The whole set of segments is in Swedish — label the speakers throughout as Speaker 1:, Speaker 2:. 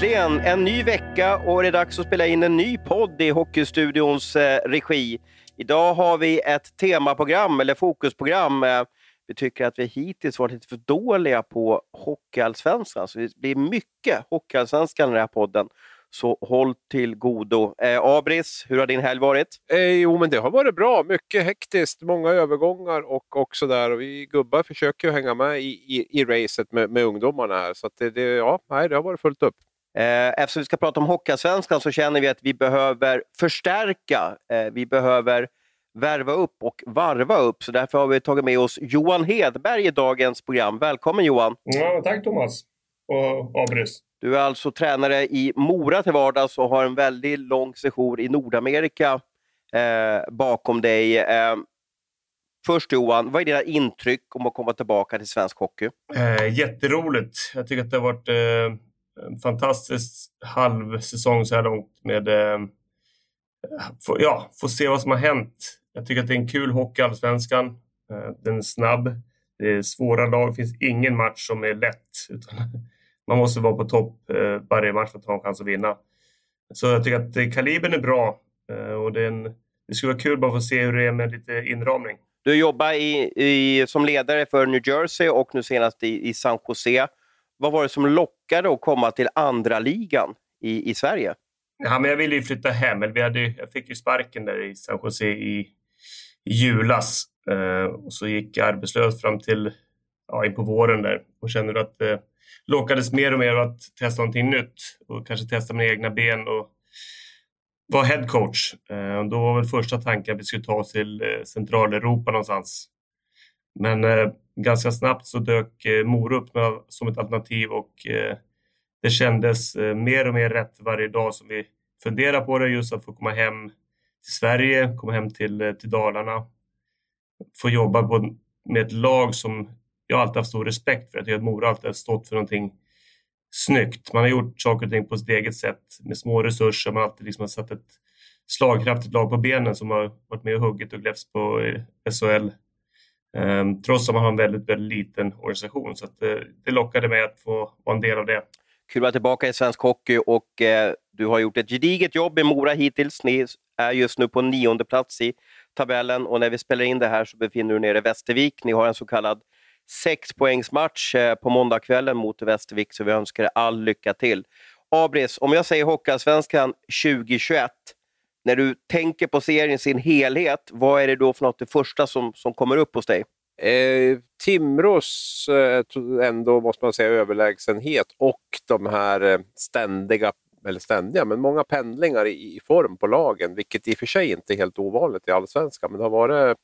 Speaker 1: Äntligen en ny vecka och det är dags att spela in en ny podd i Hockeystudions eh, regi. Idag har vi ett temaprogram, eller fokusprogram. Eh, vi tycker att vi hittills varit lite för dåliga på Hockeyallsvenskan, så det blir mycket Hockeyallsvenskan i den här podden. Så håll till godo. Eh, Abris, hur har din helg varit?
Speaker 2: Eh, jo, men det har varit bra. Mycket hektiskt, många övergångar och så där. Och vi gubbar försöker ju hänga med i, i, i racet med, med ungdomarna här. Så det, det, ja, nej, det har varit fullt upp.
Speaker 1: Eh, eftersom vi ska prata om Hockeyallsvenskan så känner vi att vi behöver förstärka. Eh, vi behöver värva upp och varva upp. Så därför har vi tagit med oss Johan Hedberg i dagens program. Välkommen Johan!
Speaker 3: Ja, tack Thomas och Abris.
Speaker 1: Du är alltså tränare i Mora till vardags och har en väldigt lång session i Nordamerika eh, bakom dig. Eh, först Johan, vad är dina intryck om att komma tillbaka till svensk hockey?
Speaker 3: Eh, jätteroligt. Jag tycker att det har varit eh, en fantastisk halvsäsong så här långt med eh, ja, få se vad som har hänt. Jag tycker att det är en kul hockey, allsvenskan. Eh, den är snabb. Det är svåra lag. Det finns ingen match som är lätt. Utan man måste vara på topp eh, varje match för att ha en chans att vinna. Så jag tycker att kalibern är bra och det, en, det skulle vara kul bara att få se hur det är med lite inramning.
Speaker 1: Du jobbar i, i, som ledare för New Jersey och nu senast i, i San Jose. Vad var det som lockade att komma till andra ligan i, i Sverige?
Speaker 3: Ja, men jag ville ju flytta hem. Vi hade, jag fick ju sparken där i San Jose i, i julas. Eh, och så gick jag arbetslös fram till ja, in på våren där och kände att eh, lockades mer och mer av att testa någonting nytt och kanske testa mina egna ben och vara headcoach. Eh, då var väl första tanken att vi skulle ta oss till eh, Centraleuropa någonstans. Men eh, ganska snabbt så dök eh, Mora upp som ett alternativ och eh, det kändes eh, mer och mer rätt varje dag som vi funderade på det, just att få komma hem till Sverige, komma hem till, eh, till Dalarna. Få jobba på, med ett lag som jag alltid haft stor respekt för. Jag tycker att Mora alltid har stått för någonting snyggt. Man har gjort saker och ting på sitt eget sätt med små resurser. Man har alltid liksom satt ett slagkraftigt lag på benen som har varit med och huggit och gläfts på eh, SHL. Ehm, trots att man har en väldigt, väldigt liten organisation. Så att, eh, det lockade mig att få vara en del av det.
Speaker 1: Kul att vara tillbaka i svensk hockey och eh, du har gjort ett gediget jobb i Mora hittills. Ni är just nu på nionde plats i tabellen och när vi spelar in det här så befinner du er i Västervik. Ni har en så kallad sexpoängsmatch eh, på måndagskvällen mot Västervik, så vi önskar er all lycka till. Abris, om jag säger Hockeyallsvenskan 2021, när du tänker på serien i sin helhet, vad är det då för något det första som, som kommer upp hos dig?
Speaker 2: Eh, Timrås eh, ändå, måste man säga, överlägsenhet och de här eh, ständiga, eller ständiga, men många pendlingar i, i, form på lagen, vilket i och för sig inte är helt ovanligt i allsvenskan, men det har varit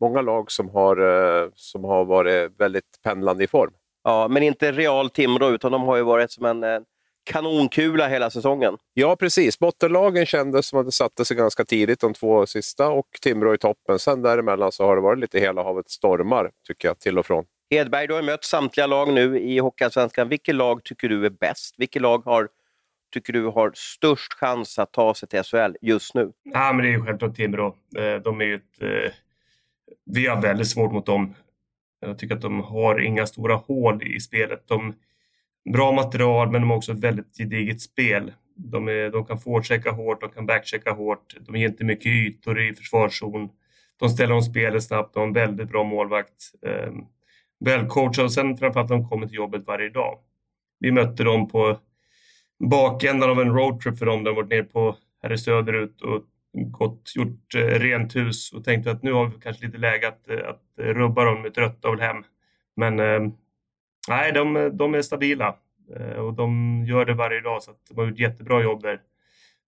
Speaker 2: många lag som har, eh, som har varit väldigt pendlande i form.
Speaker 1: Ja, men inte Real Timrå, utan de har ju varit som en eh, kanonkula hela säsongen.
Speaker 2: Ja, precis. Bottenlagen kändes som att det satte sig ganska tidigt, de två sista, och Timrå i toppen. Sen däremellan så har det varit lite hela havet stormar, tycker jag, till och från.
Speaker 1: Hedberg, du har mött samtliga lag nu i Hockeyallsvenskan. Vilket lag tycker du är bäst? Vilket lag har, tycker du har störst chans att ta sig till SHL just nu?
Speaker 3: Ja, men det är ju självklart Timrå. Eh, de är ju ett vi har väldigt svårt mot dem. Jag tycker att de har inga stora hål i spelet. De bra material, men de har också ett väldigt gediget spel. De, är, de kan forechecka hårt, de kan backchecka hårt. De ger inte mycket ytor i försvarszon. De ställer om spelet snabbt, de har en väldigt bra målvakt. Eh, välcoachade och sen framförallt de kommer till jobbet varje dag. Vi mötte dem på bakändan av en roadtrip för dem. De har varit nere på här i söderut och gått, gjort eh, rent hus och tänkte att nu har vi kanske lite läge att, eh, att rubba dem, de är trötta och vill hem. Men eh, nej, de, de är stabila och de gör det varje dag så de har gjort jättebra jobb där.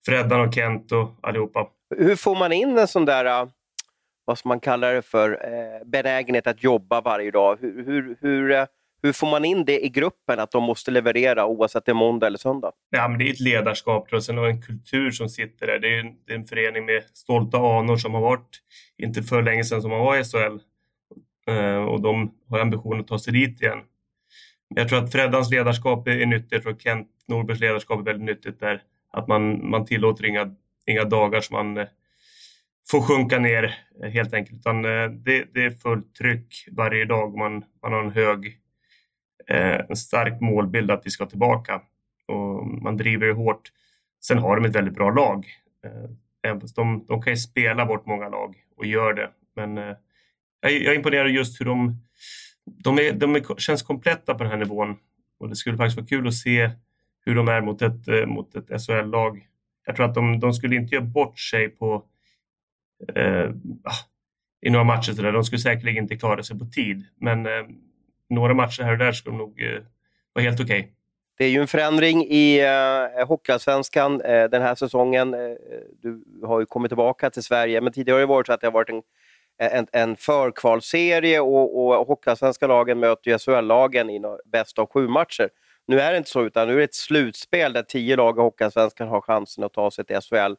Speaker 3: Freddan och Kent och allihopa.
Speaker 1: Hur får man in en sån där, vad ska man kalla det för, benägenhet att jobba varje dag? Hur, hur, hur hur får man in det i gruppen, att de måste leverera oavsett det är måndag eller söndag?
Speaker 3: Ja, men det är ett ledarskap och sen har en kultur som sitter där. Det är, en, det är en förening med stolta anor som har varit, inte för länge sedan som man var i SHL. Och de har ambitionen att ta sig dit igen. Jag tror att Freddans ledarskap är nyttigt. Jag tror Kent Norbergs ledarskap är väldigt nyttigt där. Att man, man tillåter inga, inga dagar som man eh, får sjunka ner eh, helt enkelt. Utan eh, det, det är fullt tryck varje dag. Man, man har en hög en stark målbild att vi ska tillbaka. och man driver det hårt. Sen har de ett väldigt bra lag. De, de kan ju spela bort många lag och gör det. Men jag, jag är imponerad just hur de, de, är, de är, känns kompletta på den här nivån. Och det skulle faktiskt vara kul att se hur de är mot ett, eh, mot ett SHL-lag. Jag tror att de, de skulle inte göra bort sig på eh, ah, i några matcher. Så där. De skulle säkerligen inte klara sig på tid, men eh, några matcher här och där skulle nog eh, vara helt okej. Okay.
Speaker 1: Det är ju en förändring i eh, Hockeyallsvenskan eh, den här säsongen. Eh, du har ju kommit tillbaka till Sverige, men tidigare har det varit så att det har varit en, en, en förkvalserie och, och Hockeyallsvenska lagen möter ju SHL-lagen i bäst av sju matcher. Nu är det inte så, utan nu är det ett slutspel där tio lag i Hockeyallsvenskan har chansen att ta sig till SHL.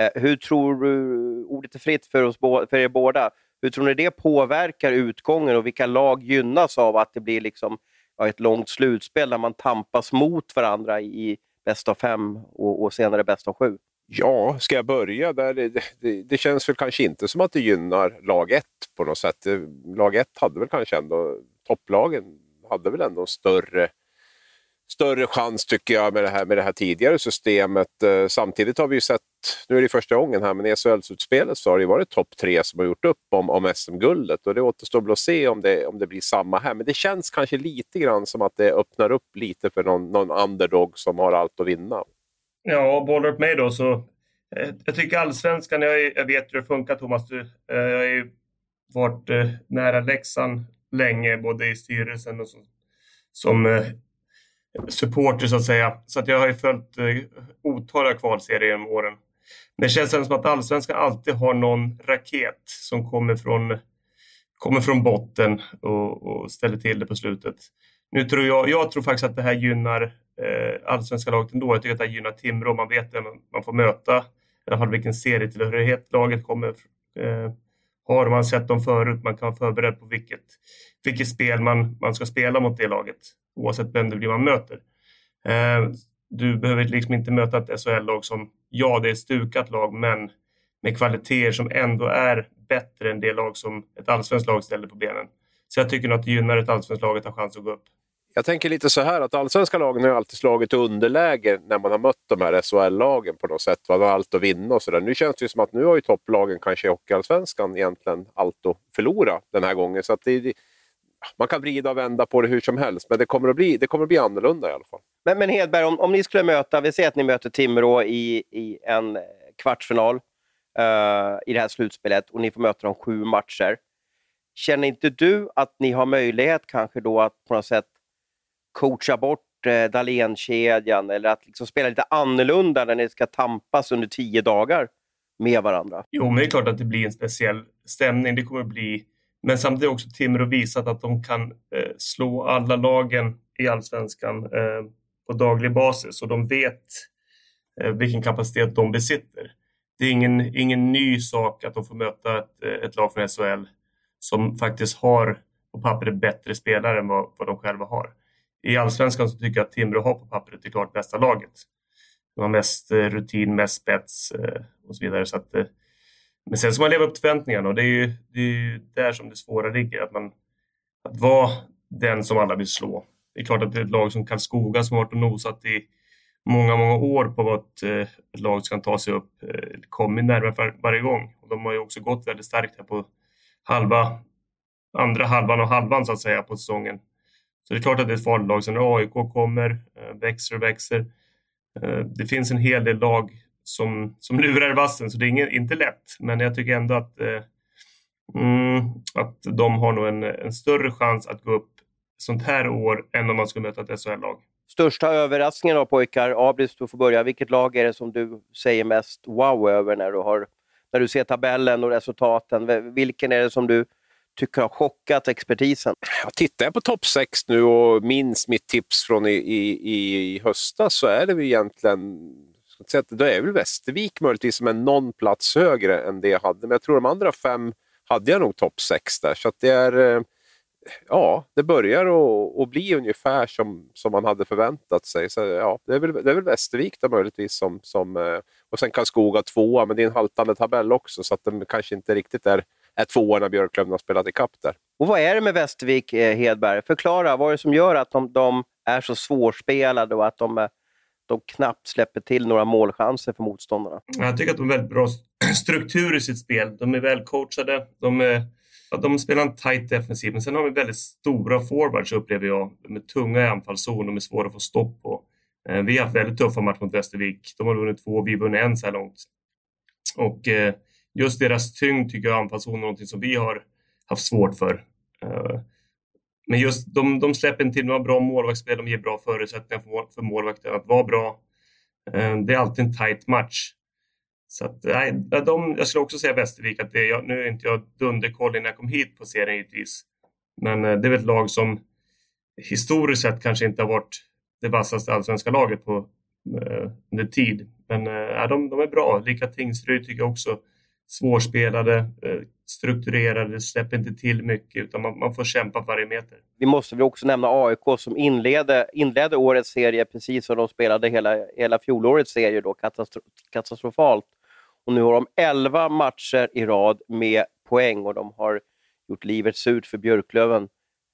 Speaker 1: Eh, hur tror du, ordet är fritt för, oss, för er båda, hur tror ni det påverkar utgången och vilka lag gynnas av att det blir liksom, ja, ett långt slutspel där man tampas mot varandra i bäst av fem och, och senare bäst av sju?
Speaker 2: Ja, ska jag börja där? Det, det, det, känns väl kanske inte som att det gynnar lag 1 på något sätt. Eh, lag 1 hade väl kanske ändå, topplagen hade väl ändå större större chans tycker jag med det här, med det här tidigare systemet. Eh, samtidigt har vi ju sett, nu är det första gången här, men i SHL-slutspelet så har det varit topp tre som har gjort upp om, om SM-guldet och det återstår väl att se om det, om det blir samma här. Men det känns kanske lite grann som att det öppnar upp lite för någon, någon underdog som har allt att vinna.
Speaker 3: Ja, och bollar upp mig då så eh, jag tycker allsvenskan, jag, jag vet hur det funkar Thomas, du, eh, jag har ju varit eh, nära Leksand länge, både i styrelsen och som, som supporter så att säga. Så att jag har ju följt eh, otaliga kvalserier genom åren. Men det känns som att allsvenskan alltid har någon raket som kommer från, kommer från botten och, och ställer till det på slutet. Nu tror jag, jag tror faktiskt att det här gynnar eh, allsvenska laget ändå. Jag tycker att det här gynnar Timrå. Man vet vem man får möta. I alla fall vilken serietillhörighet laget kommer eh, har man sett dem förut. Man kan vara förberedd på vilket, vilket spel man, man ska spela mot det laget oavsett vem det blir man möter. Eh, du behöver liksom inte möta ett SHL-lag som, ja, det är ett stukat lag, men med kvaliteter som ändå är bättre än det lag som ett allsvenskt lag ställer på benen. Så jag tycker nog att det gynnar ett allsvenskt lag att ha chans att gå upp.
Speaker 2: Jag tänker lite så här att allsvenska lagen har alltid slagit underläge när man har mött de här SHL-lagen på något sätt. Man har allt att vinna och sådär. Nu känns det ju som att nu har ju topplagen kanske i Hockeyallsvenskan egentligen allt att förlora den här gången. Så att det, man kan vrida och vända på det hur som helst, men det kommer att bli, det kommer att bli annorlunda i alla fall.
Speaker 1: Men, men Hedberg, om, om ni skulle möta, vi säger att ni möter Timrå i, i en kvartsfinal uh, i det här slutspelet och ni får möta dem sju matcher. Känner inte du att ni har möjlighet kanske då att på något sätt coacha bort eh, Dahlén-kedjan eller att liksom spela lite annorlunda när ni ska tampas under tio dagar med varandra?
Speaker 3: Jo, men det är klart att det blir en speciell stämning. Det kommer att bli men samtidigt har också Timrå visat att de kan eh, slå alla lagen i allsvenskan eh, på daglig basis och de vet eh, vilken kapacitet de besitter. Det är ingen, ingen ny sak att de får möta ett, eh, ett lag från SHL som faktiskt har på pappret bättre spelare än vad, vad de själva har. I allsvenskan så tycker jag att Timrå har på pappret det klart bästa laget. De har mest eh, rutin, mest spets eh, och så vidare. Så att, eh, men sen ska man leva upp till förväntningarna och det är ju, det är ju där som det svåra ligger. Att, man, att vara den som alla vill slå. Det är klart att det är ett lag som Karlskoga som har varit och nosat i många, många år på att eh, ett lag ska ta sig upp eh, kommer närmare var, varje gång. Och de har ju också gått väldigt starkt här på halva, andra halvan och halvan så att säga på säsongen. Så det är klart att det är ett farligt lag. Sen när AIK kommer, eh, växer och växer. Det finns en hel del lag som, som lurar i vassen, så det är ingen, inte lätt. Men jag tycker ändå att, eh, mm, att de har nog en, en större chans att gå upp sånt här år än om man skulle möta ett SHL-lag.
Speaker 1: Största överraskningen då pojkar, Abris du får börja. Vilket lag är det som du säger mest wow över när du, har, när du ser tabellen och resultaten? Vilken är det som du tycker har chockat expertisen?
Speaker 2: Jag tittar jag på topp 6 nu och minns mitt tips från i, i, i höstas så är det väl egentligen sätt, då är väl Västervik möjligtvis som är någon plats högre än det jag hade. Men jag tror de andra fem hade jag nog topp sex där. Så det är, eh, ja, det börjar att, bli ungefär som, som man hade förväntat sig. Så, ja, det, är väl, det är väl Västervik då möjligtvis som, som eh, och sen Karlskoga tvåa, men det är en haltande tabell också så att de kanske inte riktigt är, är tvåa när Björklöven har spelat ikapp där.
Speaker 1: Och vad är det med Västervik, eh, Hedberg? Förklara, vad är det som gör att de, de är så svårspelade och att de de knappt släpper till några målchanser för motståndarna.
Speaker 3: Jag tycker att de har väldigt bra struktur i sitt spel. De är välcoachade. De, är, de spelar en tight defensiv, men sen har de väldigt stora forwards upplever jag. De är tunga i anfallszon, de är svåra att få stopp på. Eh, vi har haft väldigt tuffa matcher mot Västervik. De har vunnit två, vi har vunnit en så här långt. Och eh, just deras tyngd tycker jag anfallszon är någonting som vi har haft svårt för. Eh, men just de, de släpper inte till några bra målvaktsspel, de ger bra förutsättningar för, för målvakten att vara bra. Eh, det är alltid en tight match. Så att, nej, de, jag skulle också säga Västervik, att det, jag, nu är inte jag dunderkoll innan jag kom hit på serien givetvis. Men eh, det är väl ett lag som historiskt sett kanske inte har varit det vassaste allsvenska laget på, eh, under tid. Men eh, de, de är bra. Lika Tingsryd tycker jag också. Svårspelade, eh, strukturerade, släpper inte till mycket utan man, man får kämpa varje meter.
Speaker 1: Vi måste väl också nämna AIK som inledde, inledde årets serie precis som de spelade hela, hela fjolårets serie då, katastro, katastrofalt. Och nu har de 11 matcher i rad med poäng och de har gjort livet surt för Björklöven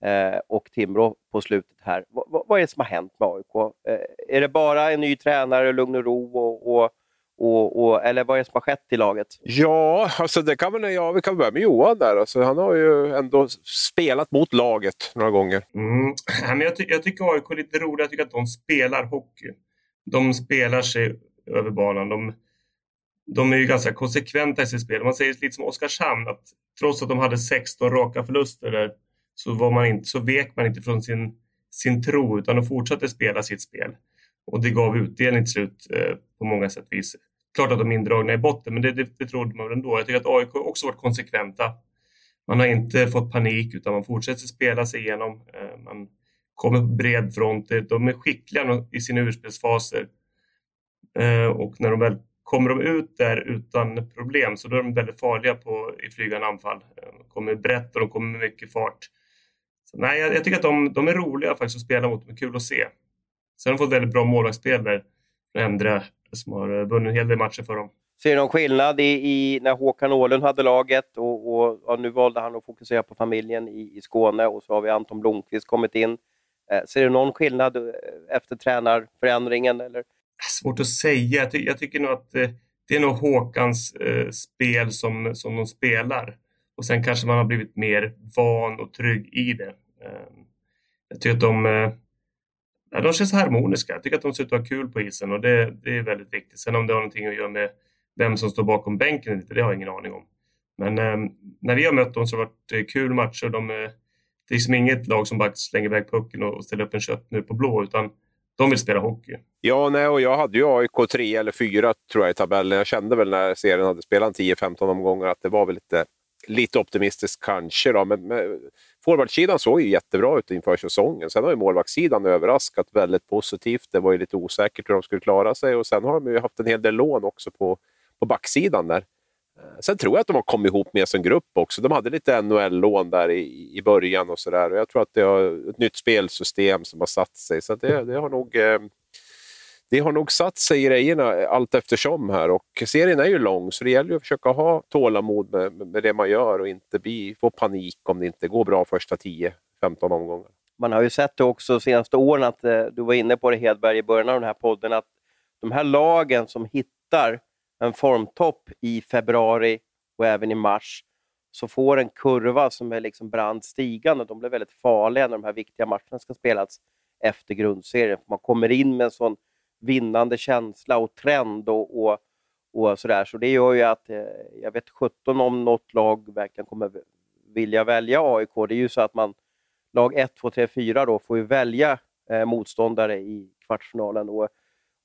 Speaker 1: eh, och Timrå på slutet här. V vad är det som har hänt med AIK? Eh, är det bara en ny tränare, lugn och ro och, och och, och, eller vad är det som har skett i laget?
Speaker 2: Ja, alltså det kan man, ja, vi kan börja med Johan där. Alltså, han har ju ändå spelat mot laget några gånger.
Speaker 3: Mm. Men jag, ty jag tycker AIK är lite roligt. Jag tycker att de spelar hockey. De spelar sig över banan. De, de är ju ganska konsekventa i sitt spel. Man säger lite som Oskarshamn, att trots att de hade 16 raka förluster där, så, var man inte, så vek man inte från sin, sin tro utan de fortsatte spela sitt spel. Och det gav utdelning till slut eh, på många sätt vis. Klart att de är indragna i botten, men det, det, det trodde man väl ändå. Jag tycker att AIK också varit konsekventa. Man har inte fått panik utan man fortsätter spela sig igenom. Eh, man kommer på bred front. De är skickliga i sina urspelsfaser. Eh, och när de väl kommer de ut där utan problem så då är de väldigt farliga på, i flygande anfall. Eh, de kommer brett och de kommer med mycket fart. Så, nej, jag, jag, tycker att de, de, är roliga faktiskt att spela mot. De är kul att se. Sen har de fått väldigt bra målvaktsspel där. Ändra som har vunnit en hel del matcher för dem.
Speaker 1: Ser du någon skillnad i, i när Håkan Åhlund hade laget och, och, och, nu valde han att fokusera på familjen i, i Skåne och så har vi Anton Blomqvist kommit in. Eh, ser du någon skillnad eh, efter tränarförändringen? Eller?
Speaker 3: Svårt att säga. Jag, ty jag tycker nog att eh, det är nog Håkans eh, spel som, som de spelar. Och sen kanske man har blivit mer van och trygg i det. Eh, jag tycker att de, ja, de känns harmoniska. Jag tycker att de ser ut att ha kul på isen och det, det är väldigt viktigt. Sen om det har någonting att göra med vem som står bakom bänken, det har jag ingen aning om. Men eh, när vi har mött dem så har det varit eh, kul matcher. De, eh, det är liksom inget lag som bara slänger iväg pucken och ställer upp en köttmur på blå, utan de vill spela hockey.
Speaker 2: Ja, nej, och jag hade ju AIK 3 eller 4 tror jag i tabellen. Jag kände väl när serien hade spelat 10-15 omgångar att det var väl lite, lite optimistiskt kanske. Då. Men, men forwardsidan såg ju jättebra ut inför säsongen. Sen har ju målvaktssidan överraskat väldigt positivt. Det var ju lite osäkert hur de skulle klara sig och sen har de ju haft en hel del lån också på, på backsidan där. Eh, sen tror jag att de har kommit ihop med som grupp också. De hade lite NHL-lån där i, i början och sådär. Jag tror att det är ett nytt spelsystem som har satt sig. Så det, det, har nog, eh, det har nog satt sig i grejerna allt eftersom här. Och serien är ju lång så det gäller att försöka ha tålamod med, med det man gör och inte bli, få panik om det inte går bra första 10-15 omgångar.
Speaker 1: Man har ju sett det också de senaste åren, att eh, du var inne på det Hedberg i början av den här podden, att de här lagen som hittar en formtopp i februari och även i mars, så får en kurva som är liksom brant stigande. De blir väldigt farliga när de här viktiga matcherna ska spelas efter grundserien. Man kommer in med en sån vinnande känsla och trend och, och, och sådär. Så det gör ju att, eh, jag vet 17 om något lag verkligen kommer vilja välja AIK. Det är ju så att man, lag 1, 2, 3, 4 då, får ju välja eh, motståndare i kvartsfinalen. Och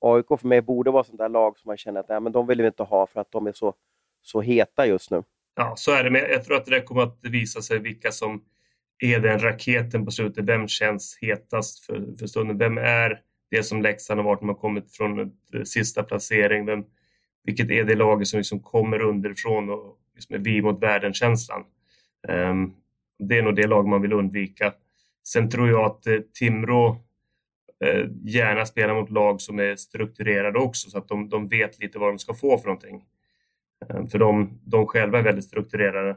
Speaker 1: AIK för mig borde vara sånt där lag som man känner att nej, men de vill vi inte ha för att de är så, så heta just nu.
Speaker 3: Ja, så är det. Men jag tror att det kommer att visa sig vilka som är den raketen på slutet. Vem känns hetast för, för stunden? Vem är det som Leksand har varit när man kommit från ett, eh, sista placering? Vem, vilket är det laget som liksom kommer underifrån och liksom är vi mot världen-känslan? Um, det är nog det lag man vill undvika. Sen tror jag att eh, Timrå eh, gärna spelar mot lag som är strukturerade också så att de, de vet lite vad de ska få för någonting. Um, för de, de själva är väldigt strukturerade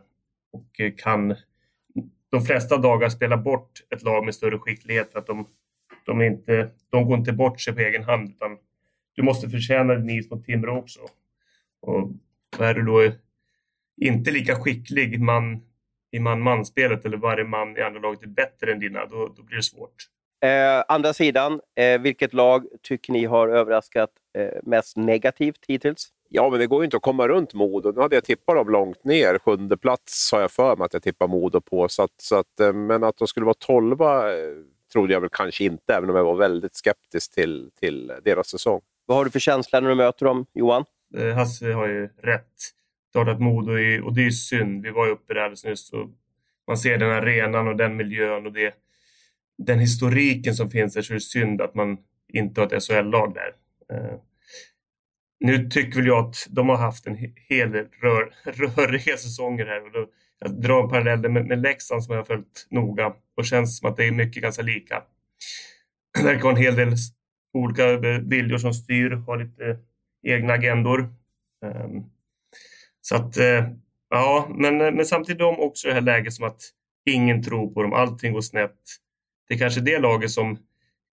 Speaker 3: och eh, kan de flesta dagar spela bort ett lag med större skicklighet för att de, de, inte, de går inte bort sig på egen hand utan du måste förtjäna din is mot Timrå också. Och är du då inte lika skicklig man i man-man-spelet eller varje man i andra laget är bättre än dina, då, då blir det svårt.
Speaker 1: Eh, andra sidan, eh, vilket lag tycker ni har överraskat eh, mest negativt hittills?
Speaker 2: Ja, men det går ju inte att komma runt Modo. Nu hade jag tippat dem långt ner. Sjunde plats har jag för mig att jag tippar Modo på. Så att, så att, eh, men att de skulle vara tolva eh, trodde jag väl kanske inte, även om jag var väldigt skeptisk till, till deras säsong.
Speaker 1: Vad har du för känsla när du möter dem, Johan?
Speaker 3: Eh, Hasse har ju rätt. Klart att Modo är, och det är synd. Vi var ju uppe där alldeles nyss och man ser den arenan och den miljön och det, den historiken som finns där så är det synd att man inte har ett SHL-lag där. Uh, nu tycker väl jag att de har haft en hel del rör, röriga säsonger här. Och då, jag drar en parallell med, med Leksand som jag har följt noga och känns som att det är mycket ganska lika. Det verkar vara en hel del olika eh, viljor som styr, har lite egna agendor. Ehm, så att, eh, ja, men, eh, men samtidigt de också i det här läget som att ingen tror på dem, allting går snett. Det är kanske det laget som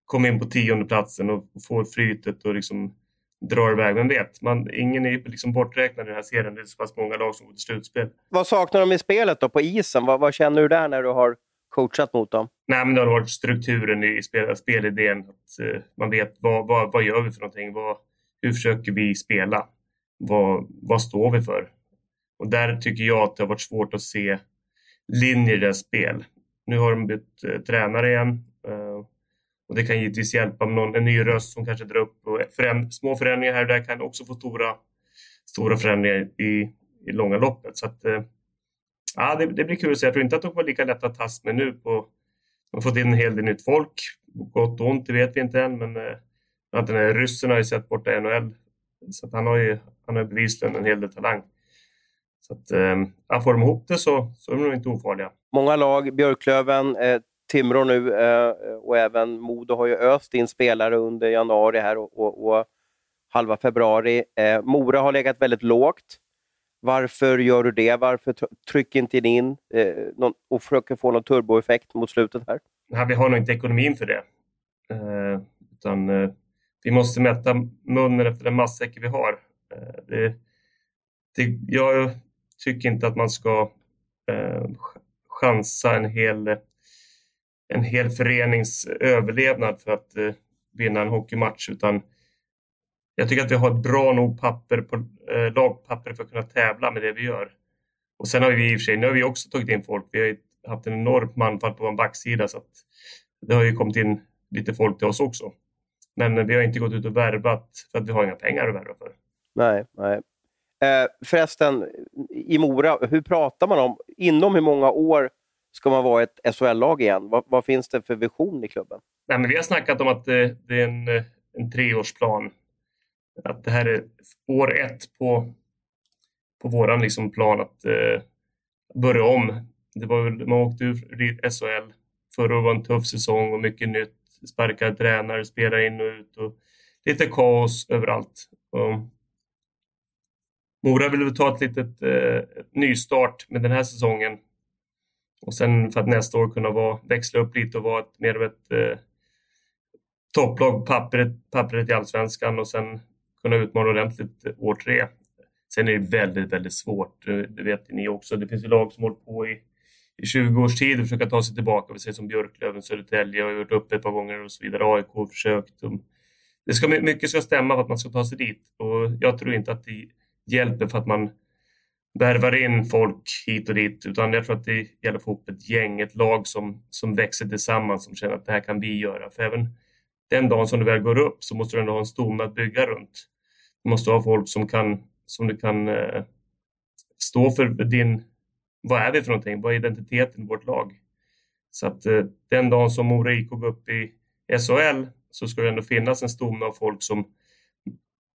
Speaker 3: kommer in på tionde platsen och får flytet och liksom drar iväg. Vem vet? Man, ingen är liksom borträknad i den här serien. Det är så pass många lag som går till slutspel.
Speaker 1: Vad saknar de i spelet då, på isen? Vad, vad känner du där när du har coachat mot dem?
Speaker 3: Nej, men det har varit strukturen i spel, spelidén. Att, uh, man vet vad, vad, vad gör vi för någonting? Vad, hur försöker vi spela? Vad, vad står vi för? Och där tycker jag att det har varit svårt att se linjer i deras spel. Nu har de bytt uh, tränare igen. Uh, och det kan givetvis hjälpa med någon, en ny röst som kanske drar upp. Och föränd, små förändringar här och där kan också få stora, stora förändringar i, i långa loppet. Så att, eh, ja, det, det, blir kul att se. Jag tror inte att de kommer lika lätta att tas med nu. På, de har fått in en hel del nytt folk. Gott och ont, det vet vi inte än. Men eh, att den här ryssen har ju sett borta i NHL. Så att han har ju han har bevisligen en hel del talang. Så att, eh, får de ihop det så, så är de nog inte ofarliga.
Speaker 1: Många lag, Björklöven, eh, Timrå nu eh, och även Modo har ju öst in spelare under januari här och, och, och halva februari. Eh, Mora har legat väldigt lågt. Varför gör du det? Varför trycker inte in eh, någon, och försöker få någon turboeffekt mot slutet här?
Speaker 3: Nej, vi har nog inte ekonomin för det. Eh, utan eh, vi måste mätta munnen efter den matsäck vi har. Eh, det, det, jag tycker inte att man ska eh, chansa en hel en hel förenings eh, överlevnad för att eh, vinna en hockeymatch utan jag tycker att vi har ett bra nog papper på, eh, lagpapper för att kunna tävla med det vi gör. Och sen har vi i och för sig, nu har vi också tagit in folk. Vi har haft en enorm manfall på vår backsida så att det har ju kommit in lite folk till oss också. Men vi har inte gått ut och värvat för att vi har inga pengar att värva för.
Speaker 1: Nej, nej. Eh, förresten, i Mora, hur pratar man om, inom hur många år ska man vara ett SHL-lag igen? Vad, vad, finns det för vision i klubben?
Speaker 3: Nej, men vi har snackat om att det, det är en, eh, en treårsplan. Att det här är år ett på, på vår liksom plan att eh, börja om. Det var väl, man åkte ur SHL. Förra året var en tuff säsong och mycket nytt. Sparkade tränare, spelare in och ut och lite kaos överallt. Och Mora vill ta ett litet eh, nystart med den här säsongen och sen för att nästa år kunna vara, växla upp lite och vara ett, mer av ett eh, topplag pappret, pappret i allsvenskan och sen kunna utmana ordentligt år tre. Sen är det väldigt, väldigt svårt. Eh, det vet ni också. Det finns ju lag som hållit på i, i 20 års tid och försöka ta sig tillbaka. Vi säger som Björklöven, Södertälje har gjort upp ett par gånger och så vidare. AIK har försökt. Det ska, mycket ska stämma för att man ska ta sig dit och jag tror inte att det hjälper för att man värvar in folk hit och dit, utan jag tror att det gäller att få ihop ett gäng, ett lag som, som växer tillsammans, som känner att det här kan vi göra. För även den dagen som du väl går upp så måste du ändå ha en stomme att bygga runt. Du måste ha folk som, kan, som du kan eh, stå för din... Vad är vi för någonting? Vad är identiteten i vårt lag? Så att eh, den dagen som Mora IK går upp i SHL så ska det ändå finnas en stomme av folk som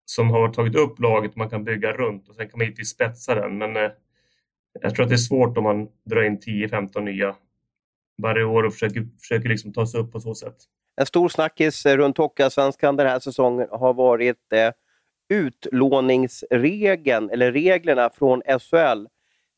Speaker 3: som har tagit upp laget man kan bygga runt och sen kan man givetvis spetsa den. Men eh, jag tror att det är svårt om man drar in 10-15 nya varje år och försöker, försöker liksom ta sig upp på så sätt.
Speaker 1: En stor snackis eh, runt Hockeyallsvenskan den här säsongen har varit eh, utlåningsregeln, eller reglerna från SHL.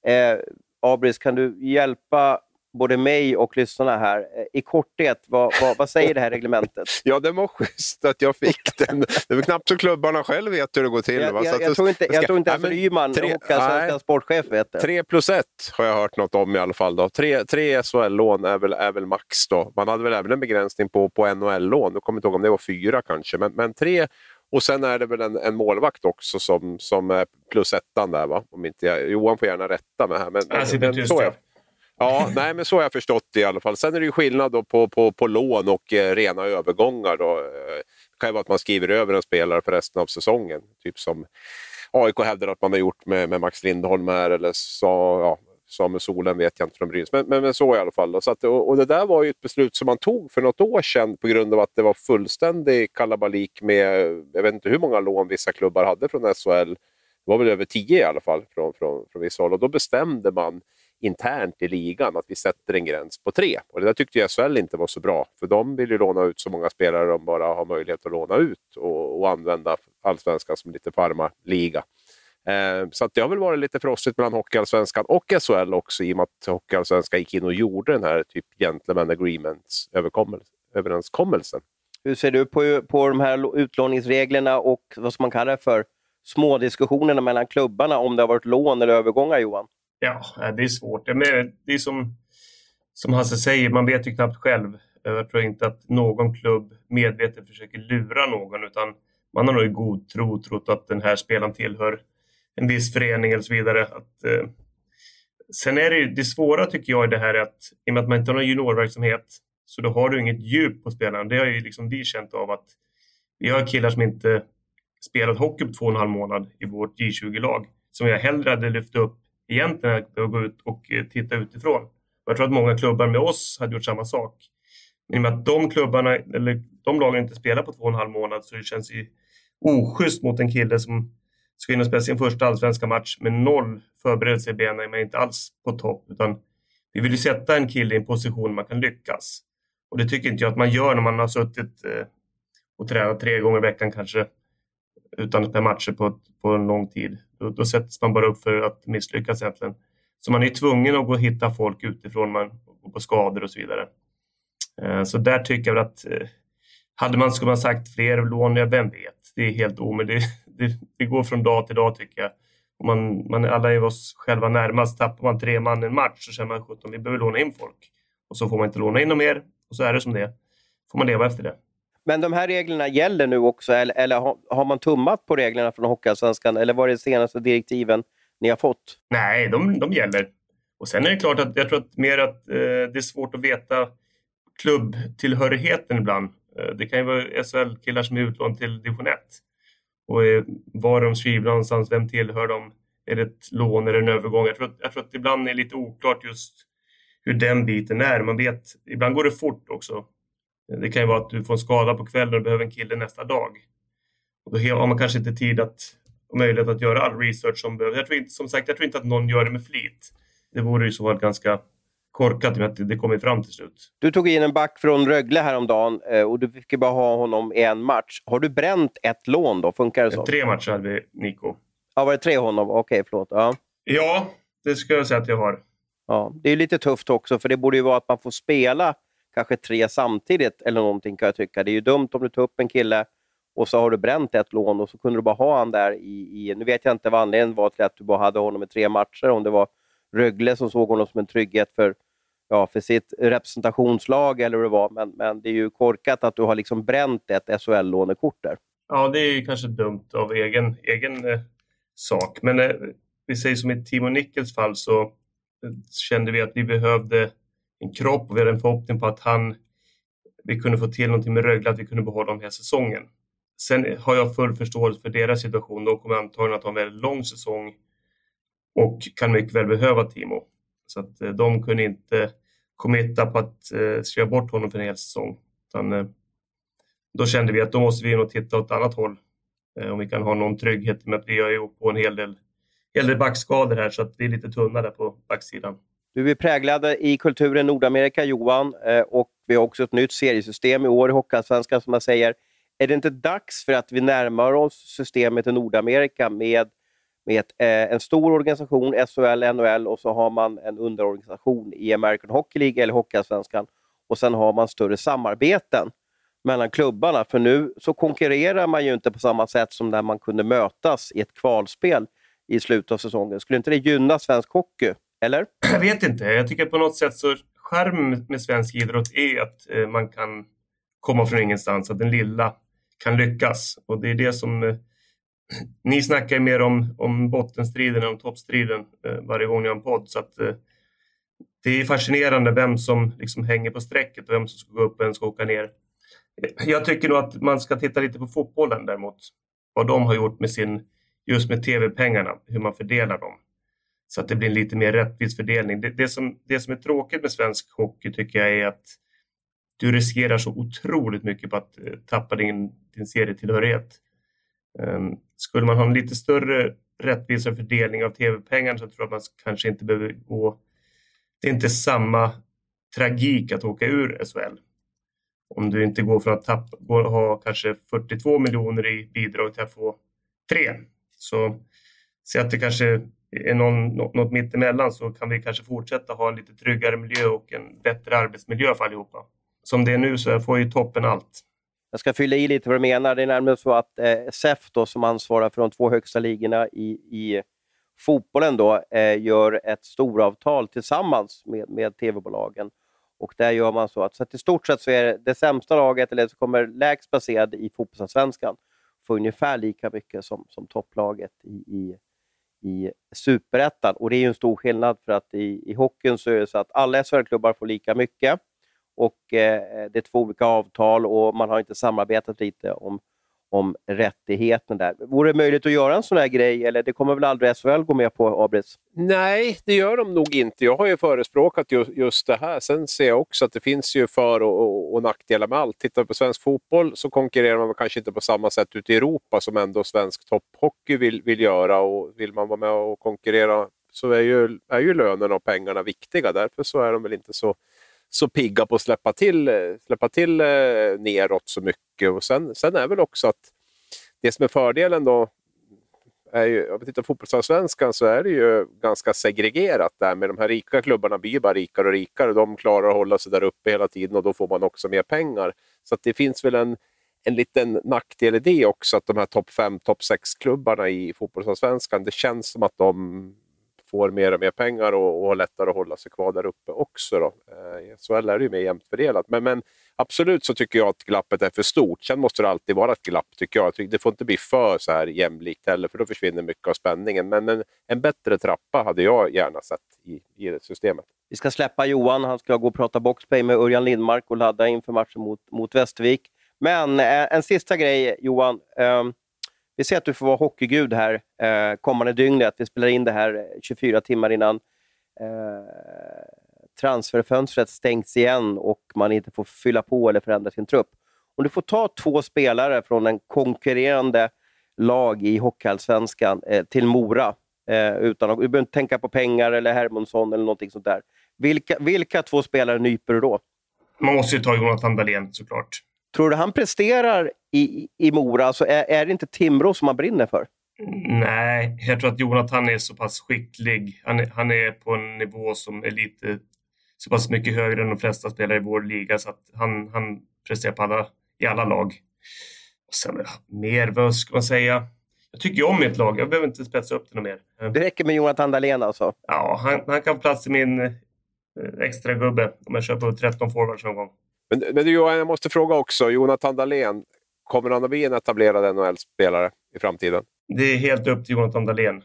Speaker 1: Eh, Abris, kan du hjälpa både mig och lyssnarna här. Eh, I korthet, vad, vad, vad säger det här reglementet?
Speaker 2: ja, det var schysst att jag fick den. Det är knappt så klubbarna själv vet hur det går till.
Speaker 1: Jag,
Speaker 2: va?
Speaker 1: jag, jag, tror, inte, jag tror inte ens Ryman, Hockeyallsvenskans sportchef, vet det.
Speaker 2: Tre plus ett har jag hört något om i alla fall. Då. Tre, tre SHL-lån är väl, är väl max. Då. Man hade väl även en begränsning på, på NHL-lån. Jag kommer inte ihåg om det var fyra kanske, men, men tre och sen är det väl en, en målvakt också som, som är plus ettan där va? Om inte jag, Johan får gärna rätta mig här. Men,
Speaker 3: men, men så jag,
Speaker 2: Ja, nej, men så har jag förstått det i alla fall. Sen är det ju skillnad då på, på, på lån och eh, rena övergångar. Då. Eh, det kan ju vara att man skriver över en spelare för resten av säsongen. Typ som AIK hävdar att man har gjort med, med Max Lindholm här, eller så, ja, Samuel Solen vet jag inte från Brynäs. Men, men, men, så i alla fall. Då. Så att, och, och, det där var ju ett beslut som man tog för något år sedan på grund av att det var fullständig kalabalik med, jag vet inte hur många lån vissa klubbar hade från SHL. Det var väl över tio i alla fall från, från, från vissa håll. Och då bestämde man internt i ligan att vi sätter en gräns på tre. Och det där tyckte SHL inte var så bra, för de vill ju låna ut så många spelare de bara har möjlighet att låna ut och, och använda allsvenskan som lite farmarliga. Eh, så att det har väl varit lite frostigt mellan Hockeyallsvenskan och SHL också i och med att Hockeyallsvenskan gick in och gjorde den här typ gentleman agreements överenskommelsen.
Speaker 1: Hur ser du på, på de här utlåningsreglerna och vad ska man kalla det för smådiskussionerna mellan klubbarna om det har varit lån eller övergångar Johan?
Speaker 3: Ja, eh, det är svårt. Eh, det är som, som Hasse säger, man vet ju knappt själv. Eh, jag tror inte att någon klubb medvetet försöker lura någon utan man har nog i god tro trott att den här spelaren tillhör en viss förening eller så vidare. Att, eh, sen är det ju det svåra tycker jag i det här är att i och med att man inte har någon juniorverksamhet så då har du inget djup på spelarna. Det har ju liksom vi känt av att vi har killar som inte spelat hockey på två och en halv månad i vårt J20-lag som jag hellre hade lyft upp egentligen att gå ut och eh, titta utifrån. jag tror att många klubbar med oss hade gjort samma sak. Men i och med att de klubbarna, eller de lagen inte spelar på två och en halv månad så det känns ju oschysst mot en kille som ska in och spela sin första allsvenska match med noll förberedelse i benen, men inte alls på topp. Utan vi vill ju sätta en kille i en position man kan lyckas. Och det tycker inte jag att man gör när man har suttit eh, och tränat tre gånger i veckan kanske utan att spela matcher på, på en lång tid. Då, då sätts man bara upp för att misslyckas egentligen. Så man är tvungen att gå och hitta folk utifrån, man går på skador och så vidare. Eh, så där tycker jag att eh, hade man, skulle man sagt fler lån, ja, vem vet? Det är helt omöjligt. Det, det, det, går från dag till dag tycker jag. Man, man, alla är oss själva närmast. Tappar man tre man en match så känner man att vi behöver låna in folk. Och så får man inte låna in dem mer och så är det som det får man leva efter det.
Speaker 1: Men de här reglerna gäller nu också, eller, eller har, har man tummat på reglerna från Hockeyallsvenskan, eller var det senaste direktiven ni har fått?
Speaker 3: Nej, de, de gäller. Och sen är det klart att jag tror att mer att eh, det är svårt att veta klubbtillhörigheten ibland. Eh, det kan ju vara SHL-killar som är utlånade till division 1. Och eh, var de skrivna någonstans, vem tillhör dem? Är det ett lån eller en övergång? Jag tror, att, jag tror att ibland är det lite oklart just hur den biten är. Man vet, ibland går det fort också. Det kan ju vara att du får en skada på kvällen och behöver en kille nästa dag. Och då har man kanske inte tid att, och möjlighet att göra all research som behövs. Jag tror inte, som sagt, jag tror inte att någon gör det med flit. Det vore ju så fall ganska korkat med att det kommer fram till slut.
Speaker 1: Du tog in en back från Rögle häromdagen eh, och du fick bara ha honom i en match. Har du bränt ett lån då? Funkar det så?
Speaker 3: Tre matcher hade vi, Nico.
Speaker 1: Ja, var det tre honom? Okej, okay, förlåt. Ja.
Speaker 3: ja, det ska jag säga att jag har.
Speaker 1: Ja, det är lite tufft också, för det borde ju vara att man får spela kanske tre samtidigt eller någonting kan jag tycka. Det är ju dumt om du tar upp en kille och så har du bränt ett lån och så kunde du bara ha han där i, i nu vet jag inte vad anledningen var till att du bara hade honom i tre matcher, om det var Rögle som såg honom som en trygghet för, ja, för sitt representationslag eller hur det var. Men, men det är ju korkat att du har liksom bränt ett SHL-lånekort där.
Speaker 3: Ja, det är kanske dumt av egen, egen eh, sak. Men eh, vi säger som i Timo Nickels fall så eh, kände vi att vi behövde en kropp och vi hade en förhoppning på att han, vi kunde få till någonting med Rögle, att vi kunde behålla honom hela säsongen. Sen har jag full förståelse för deras situation. De kommer antagligen att ha en väldigt lång säsong och kan mycket väl behöva Timo. Så att eh, de kunde inte committa på att eh, skriva bort honom för en hel säsong. Utan, eh, då kände vi att då måste vi nog titta åt ett annat håll. Eh, om vi kan ha någon trygghet med att vi har ju på en hel del, hel del backskador här så att vi är lite tunna där på backsidan.
Speaker 1: Du är präglad i kulturen Nordamerika, Johan, eh, och vi har också ett nytt seriesystem i år i Hockeyallsvenskan som man säger. Är det inte dags för att vi närmar oss systemet i Nordamerika med med ett, eh, en stor organisation, SHL, NHL, och så har man en underorganisation i American Hockey League eller Hockeyallsvenskan. Och sen har man större samarbeten mellan klubbarna. För nu så konkurrerar man ju inte på samma sätt som när man kunde mötas i ett kvalspel i slutet av säsongen. Skulle inte det gynna svensk hockey? Eller?
Speaker 3: Jag vet inte. Jag tycker på något sätt så skärm med svensk idrott är att eh, man kan komma från ingenstans, att den lilla kan lyckas. Och det är det som... Eh, ni snackar ju mer om, om bottenstriden, om toppstriden eh, varje gång ni har en podd. Så att, det är fascinerande vem som liksom hänger på strecket och vem som ska gå upp och vem som ska åka ner. Jag tycker nog att man ska titta lite på fotbollen däremot. Vad de har gjort med sin, just med tv-pengarna, hur man fördelar dem. Så att det blir en lite mer rättvis fördelning. Det, det, som, det som är tråkigt med svensk hockey tycker jag är att du riskerar så otroligt mycket på att eh, tappa din, din serietillhörighet. Um, skulle man ha en lite större rättvisare fördelning av tv-pengarna så tror jag att man kanske inte behöver gå... Det är inte samma tragik att åka ur SHL. Om du inte går från att tappa, går, ha kanske 42 miljoner i bidrag till att få tre. Så se att det kanske är någon, något mittemellan så kan vi kanske fortsätta ha en lite tryggare miljö och en bättre arbetsmiljö för allihopa. Som det är nu så får ju toppen allt.
Speaker 1: Jag ska fylla i lite vad du menar. Det är nämligen så att eh, SEF då, som ansvarar för de två högsta ligorna i, i fotbollen då, eh, gör ett storavtal tillsammans med, med tv-bolagen. Och där gör man så att, så att i stort sett så är det, det sämsta laget, eller som kommer lägst placerad i fotbollsallsvenskan, får ungefär lika mycket som, som topplaget i, i, i superettan. Och det är ju en stor skillnad för att i, i hockeyn så är det så att alla SHL-klubbar får lika mycket och eh, det är två olika avtal och man har inte samarbetat lite om, om rättigheten där. Vore det möjligt att göra en sån här grej eller det kommer väl aldrig SHL gå med på, Abris?
Speaker 2: Nej, det gör de nog inte. Jag har ju förespråkat just det här. Sen ser jag också att det finns ju för och, och, och nackdelar med allt. Tittar vi på svensk fotboll så konkurrerar man kanske inte på samma sätt ute i Europa som ändå svensk topphockey vill, vill göra. Och vill man vara med och konkurrera så är ju, är ju lönerna och pengarna viktiga. Därför så är de väl inte så så pigga på att släppa till, släppa till eh, neråt så mycket. Och sen, sen är väl också att det som är fördelen då, är ju, om vi tittar på fotbollsallsvenskan så är det ju ganska segregerat där med de här rika klubbarna blir ju bara rikare och rikare och de klarar att hålla sig där uppe hela tiden och då får man också mer pengar. Så det finns väl en, en liten nackdel i det också att de här topp 5, topp 6-klubbarna i fotbollsallsvenskan, det känns som att de får mer och mer pengar och, och har lättare att hålla sig kvar där uppe också. Då. Eh, så är det ju mer jämnt fördelat. Men, men absolut så tycker jag att glappet är för stort. Sen måste det alltid vara ett glapp tycker jag. Det får inte bli för så här jämlikt heller för då försvinner mycket av spänningen. Men en, en bättre trappa hade jag gärna sett i, i systemet.
Speaker 1: Vi ska släppa Johan. Han ska gå och prata boxplay med Örjan Lindmark och ladda inför matchen mot, mot Västervik. Men eh, en sista grej Johan. Um, vi ser att du får vara hockeygud här eh, kommande dygnet. Vi spelar in det här eh, 24 timmar innan eh, transferfönstret stängs igen och man inte får fylla på eller förändra sin trupp. Om du får ta två spelare från en konkurrerande lag i Hockeyallsvenskan eh, till Mora, eh, utan att, du behöver inte tänka på pengar eller Hermansson eller någonting sånt där. Vilka, vilka två spelare nyper du då?
Speaker 3: Man måste ju ta Jonathan Dahlén såklart.
Speaker 1: Tror du han presterar i, i Mora? Alltså är, är det inte Timrå som han brinner för?
Speaker 3: Nej, jag tror att Jonathan är så pass skicklig. Han är, han är på en nivå som är lite så pass mycket högre än de flesta spelare i vår liga så att han, han presterar på alla, i alla lag. Och sen mer, vad ska man säga? Jag tycker ju om mitt lag. Jag behöver inte spetsa upp det något mer.
Speaker 1: Det räcker med Jonathan Dahlén alltså?
Speaker 3: Ja, han, han kan plats i min eh, extra gubbe om jag på 13 forwards någon gång.
Speaker 2: Men, men du Johan, jag måste fråga också. Jonathan Dahlén, kommer han att bli en etablerad NHL-spelare i framtiden?
Speaker 3: Det är helt upp till Jonathan Dahlén,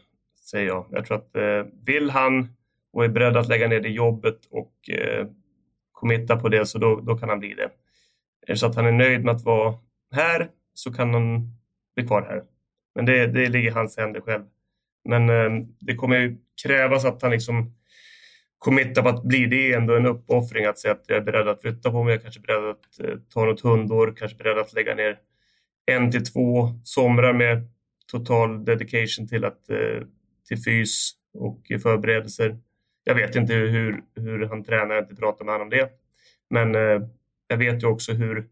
Speaker 3: säger jag. Jag tror att eh, vill han och är beredd att lägga ner det jobbet och eh, committa på det, så då, då kan han bli det. Är det så att han är nöjd med att vara här så kan han bli kvar här. Men det, det ligger i hans händer själv. Men eh, det kommer ju krävas att han liksom committa på att bli det är ändå en uppoffring att säga att jag är beredd att flytta på mig, jag kanske är beredd att eh, ta något hundår, kanske beredd att lägga ner en till två somrar med total dedication till, att, eh, till fys och förberedelser. Jag vet inte hur, hur han tränar, jag har inte pratat med honom om det. Men eh, jag vet ju också hur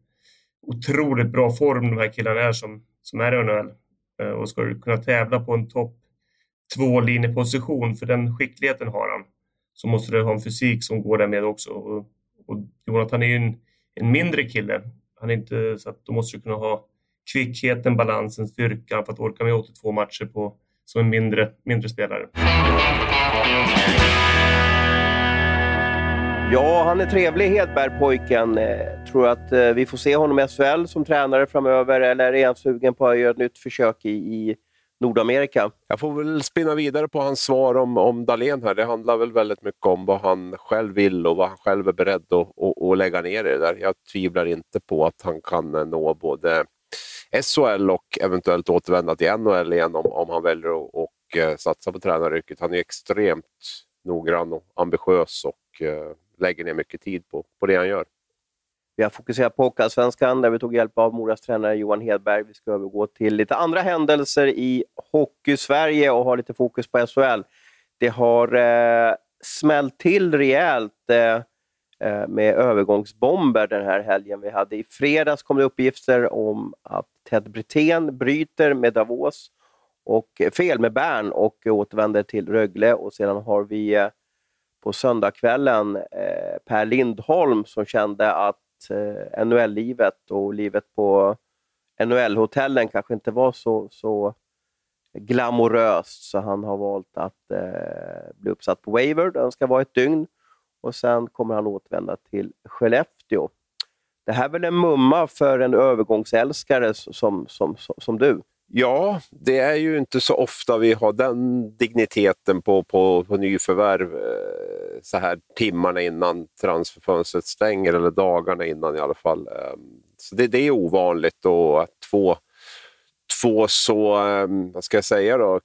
Speaker 3: otroligt bra form de här killarna är som, som är i NHL. Eh, och ska du kunna tävla på en topp två linjeposition, för den skickligheten har han, så måste du ha en fysik som går där med också. Och, och Jonathan är ju en, en mindre kille. Han är inte, så att då måste du kunna ha kvickheten, balansen, styrkan för att orka med 82 matcher på, som en mindre, mindre spelare.
Speaker 1: Ja, han är trevlig Hedberg-pojken. Eh, tror att eh, vi får se honom i SHL som tränare framöver eller är han sugen på att göra ett nytt försök i, i Nordamerika?
Speaker 2: Jag får väl spinna vidare på hans svar om, om Dahlén här. Det handlar väl väldigt mycket om vad han själv vill och vad han själv är beredd att, att, att lägga ner i det där. Jag tvivlar inte på att han kan nå både SHL och eventuellt återvända till NHL igen om, om han väljer att och, eh, satsa på tränaryrket. Han är extremt noggrann och ambitiös och eh, lägger ner mycket tid på, på det han gör.
Speaker 1: Vi har fokuserat på Hockeyallsvenskan där vi tog hjälp av Moras tränare Johan Hedberg. Vi ska övergå till lite andra händelser i Hockey-Sverige och ha lite fokus på SHL. Det har eh, smällt till rejält eh, eh, med övergångsbomber den här helgen. Vi hade I fredags kom det uppgifter om att Ted Brithén bryter med Davos, och eh, fel med Bern och återvänder till Rögle. Och sedan har vi eh, på söndagskvällen eh, Per Lindholm som kände att eh, NHL-livet och livet på NHL-hotellen kanske inte var så, så glamoröst, så han har valt att eh, bli uppsatt på waiver där han ska vara ett dygn. Och sen kommer han återvända till Skellefteå. Det här är väl en mumma för en övergångsälskare som, som, som, som du?
Speaker 2: Ja, det är ju inte så ofta vi har den digniteten på, på, på nyförvärv eh, så här timmarna innan transferfönstret stänger, eller dagarna innan i alla fall. Ehm, så det, det, är ovanligt och att två, två så, ehm, vad ska jag säga då,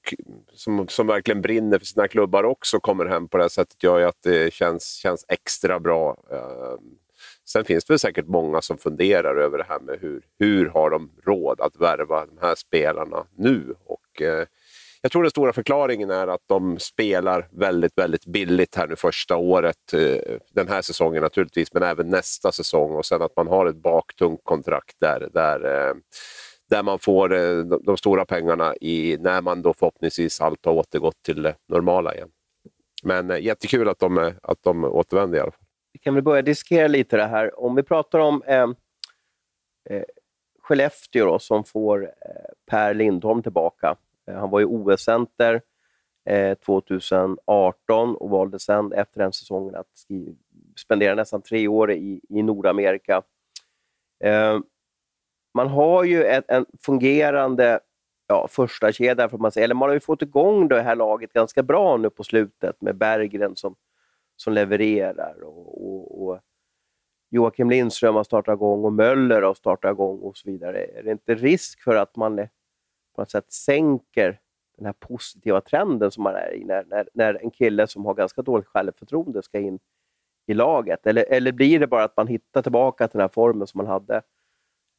Speaker 2: som, som verkligen brinner för sina klubbar också kommer hem på det här sättet gör ju att det känns, känns extra bra. Ehm, Sen finns det säkert många som funderar över det här med hur, hur har de råd att värva de här spelarna nu? Och, eh, jag tror den stora förklaringen är att de spelar väldigt, väldigt billigt här nu första året. Eh, den här säsongen naturligtvis, men även nästa säsong. Och sen att man har ett baktungt kontrakt där, där, eh, där man får eh, de, de, stora pengarna i, när man då förhoppningsvis allt har återgått till det normala igen. Men eh, jättekul att de, eh, att de återvänder i alla fall
Speaker 1: vi kan väl börja diskutera lite det här. Om vi pratar om eh, eh, Skellefteå då, som får eh, Per Lindholm tillbaka. Eh, han var ju OS-center 2018 eh, och valde sen efter den säsongen att spendera nästan tre år i, i Nordamerika. Eh, man har ju ett, en fungerande ja, första kedja får man säga. Eller man har ju fått igång det här laget ganska bra nu på slutet med Berggren som som levererar. Och, och, och Joakim Lindström har startat igång och Möller har startat igång och så vidare. Är det inte risk för att man på något sätt sänker den här positiva trenden som man är i när, när, när en kille som har ganska dåligt självförtroende ska in i laget? Eller, eller blir det bara att man hittar tillbaka till den här formen som man hade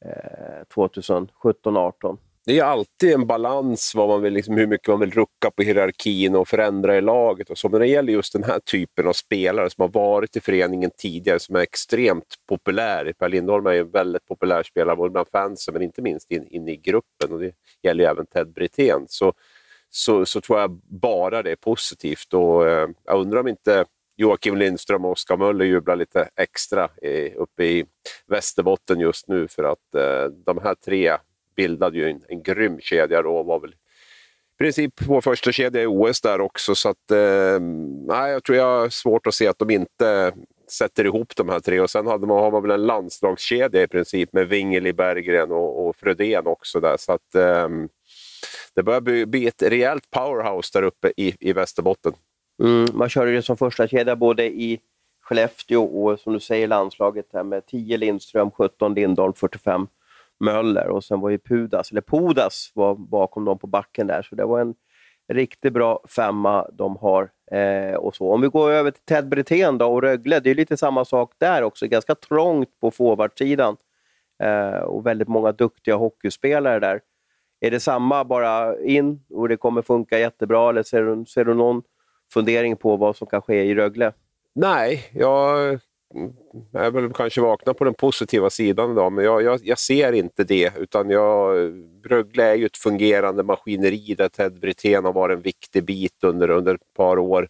Speaker 1: eh, 2017-18?
Speaker 2: Det är alltid en balans vad man vill, liksom, hur mycket man vill rucka på hierarkin och förändra i laget. Och så. Men när det gäller just den här typen av spelare som har varit i föreningen tidigare, som är extremt populär. Per Lindholm är ju en väldigt populär spelare både bland fansen men inte minst inne in i gruppen. Och det gäller ju även Ted Brithén. Så, så, så tror jag bara det är positivt. Och, eh, jag undrar om inte Joakim Lindström och Oskar Möller jublar lite extra i, uppe i Västerbotten just nu för att eh, de här tre bildade ju en, en grym kedja då och var väl i princip vår första kedja i OS där också. Så att, eh, nej, jag tror jag har svårt att se att de inte sätter ihop de här tre. Och sen hade man, har man väl en landslagskedja i princip med Wingeli, Berggren och, och Frödén också där. Så att, eh, det börjar bli, bli ett rejält powerhouse där uppe i, i Västerbotten.
Speaker 1: Mm, man körde ju som första kedja både i Skellefteå och som du säger landslaget här med 10 Lindström, 17 Lindholm, 45 Möller och sen var ju Pudas, eller Podas var bakom dem på backen där. Så det var en riktigt bra femma de har. Eh, och så. Om vi går över till Ted Brithén då, och Rögle, det är lite samma sak där också. Ganska trångt på forwardsidan eh, och väldigt många duktiga hockeyspelare där. Är det samma, bara in och det kommer funka jättebra, eller ser du, ser du någon fundering på vad som kan ske i Rögle?
Speaker 2: Nej, jag är väl kanske vakna på den positiva sidan idag, men jag, jag, jag ser inte det. utan jag, Rögle är ju ett fungerande maskineri där Ted Brithén har varit en viktig bit under, under ett par år.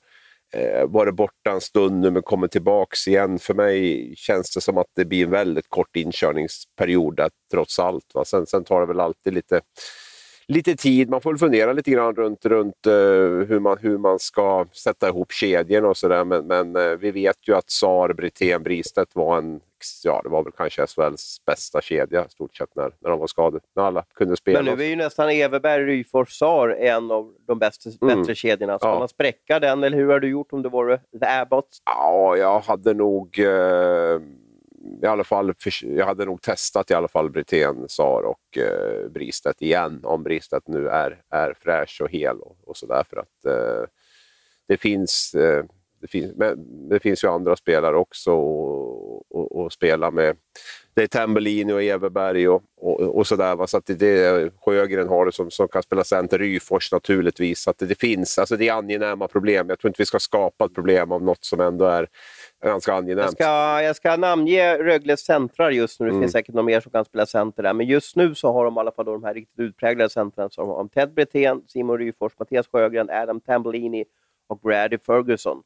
Speaker 2: Eh, varit borta en stund nu men kommer tillbaks igen. För mig känns det som att det blir en väldigt kort inkörningsperiod där, trots allt. Va? Sen, sen tar det väl alltid lite lite tid. Man får fundera lite grann runt, runt uh, hur, man, hur man ska sätta ihop kedjorna och sådär. Men, men uh, vi vet ju att Sar, Brithén, Bristedt var en ja, det var väl kanske SHLs bästa kedja stort sett när, när de var skadade. När alla kunde spela.
Speaker 1: Men nu är ju nästan Everberg, Ryfors, Sar en av de bästa, mm. bättre kedjorna. Ska ja. man spräcka den, eller hur har du gjort om det vore The Abbots?
Speaker 2: Ja, jag hade nog... Uh i alla fall, jag hade nog testat i alla fall Brithén, Sar och eh, Bristedt igen, om Bristedt nu är, är fräsch och hel och, och sådär. För att eh, det finns, eh, det, finns, men det finns ju andra spelare också att spela med. Det är Tambellini och Everberg och, och, och sådär. Så att det, det, Sjögren har det som, som kan spela center, Ryfors naturligtvis. Så att det, det finns, alltså det är angenäma problem. Jag tror inte vi ska skapa ett problem av något som ändå är ganska angenämt.
Speaker 1: Jag ska, jag ska namnge Rögles centrar just nu. Det mm. finns säkert någon mer som kan spela center där. Men just nu så har de i alla fall de här riktigt utpräglade centren. Så de har Ted Brithén, Simon Ryfors, Mattias Sjögren, Adam Tambellini och Brady Ferguson.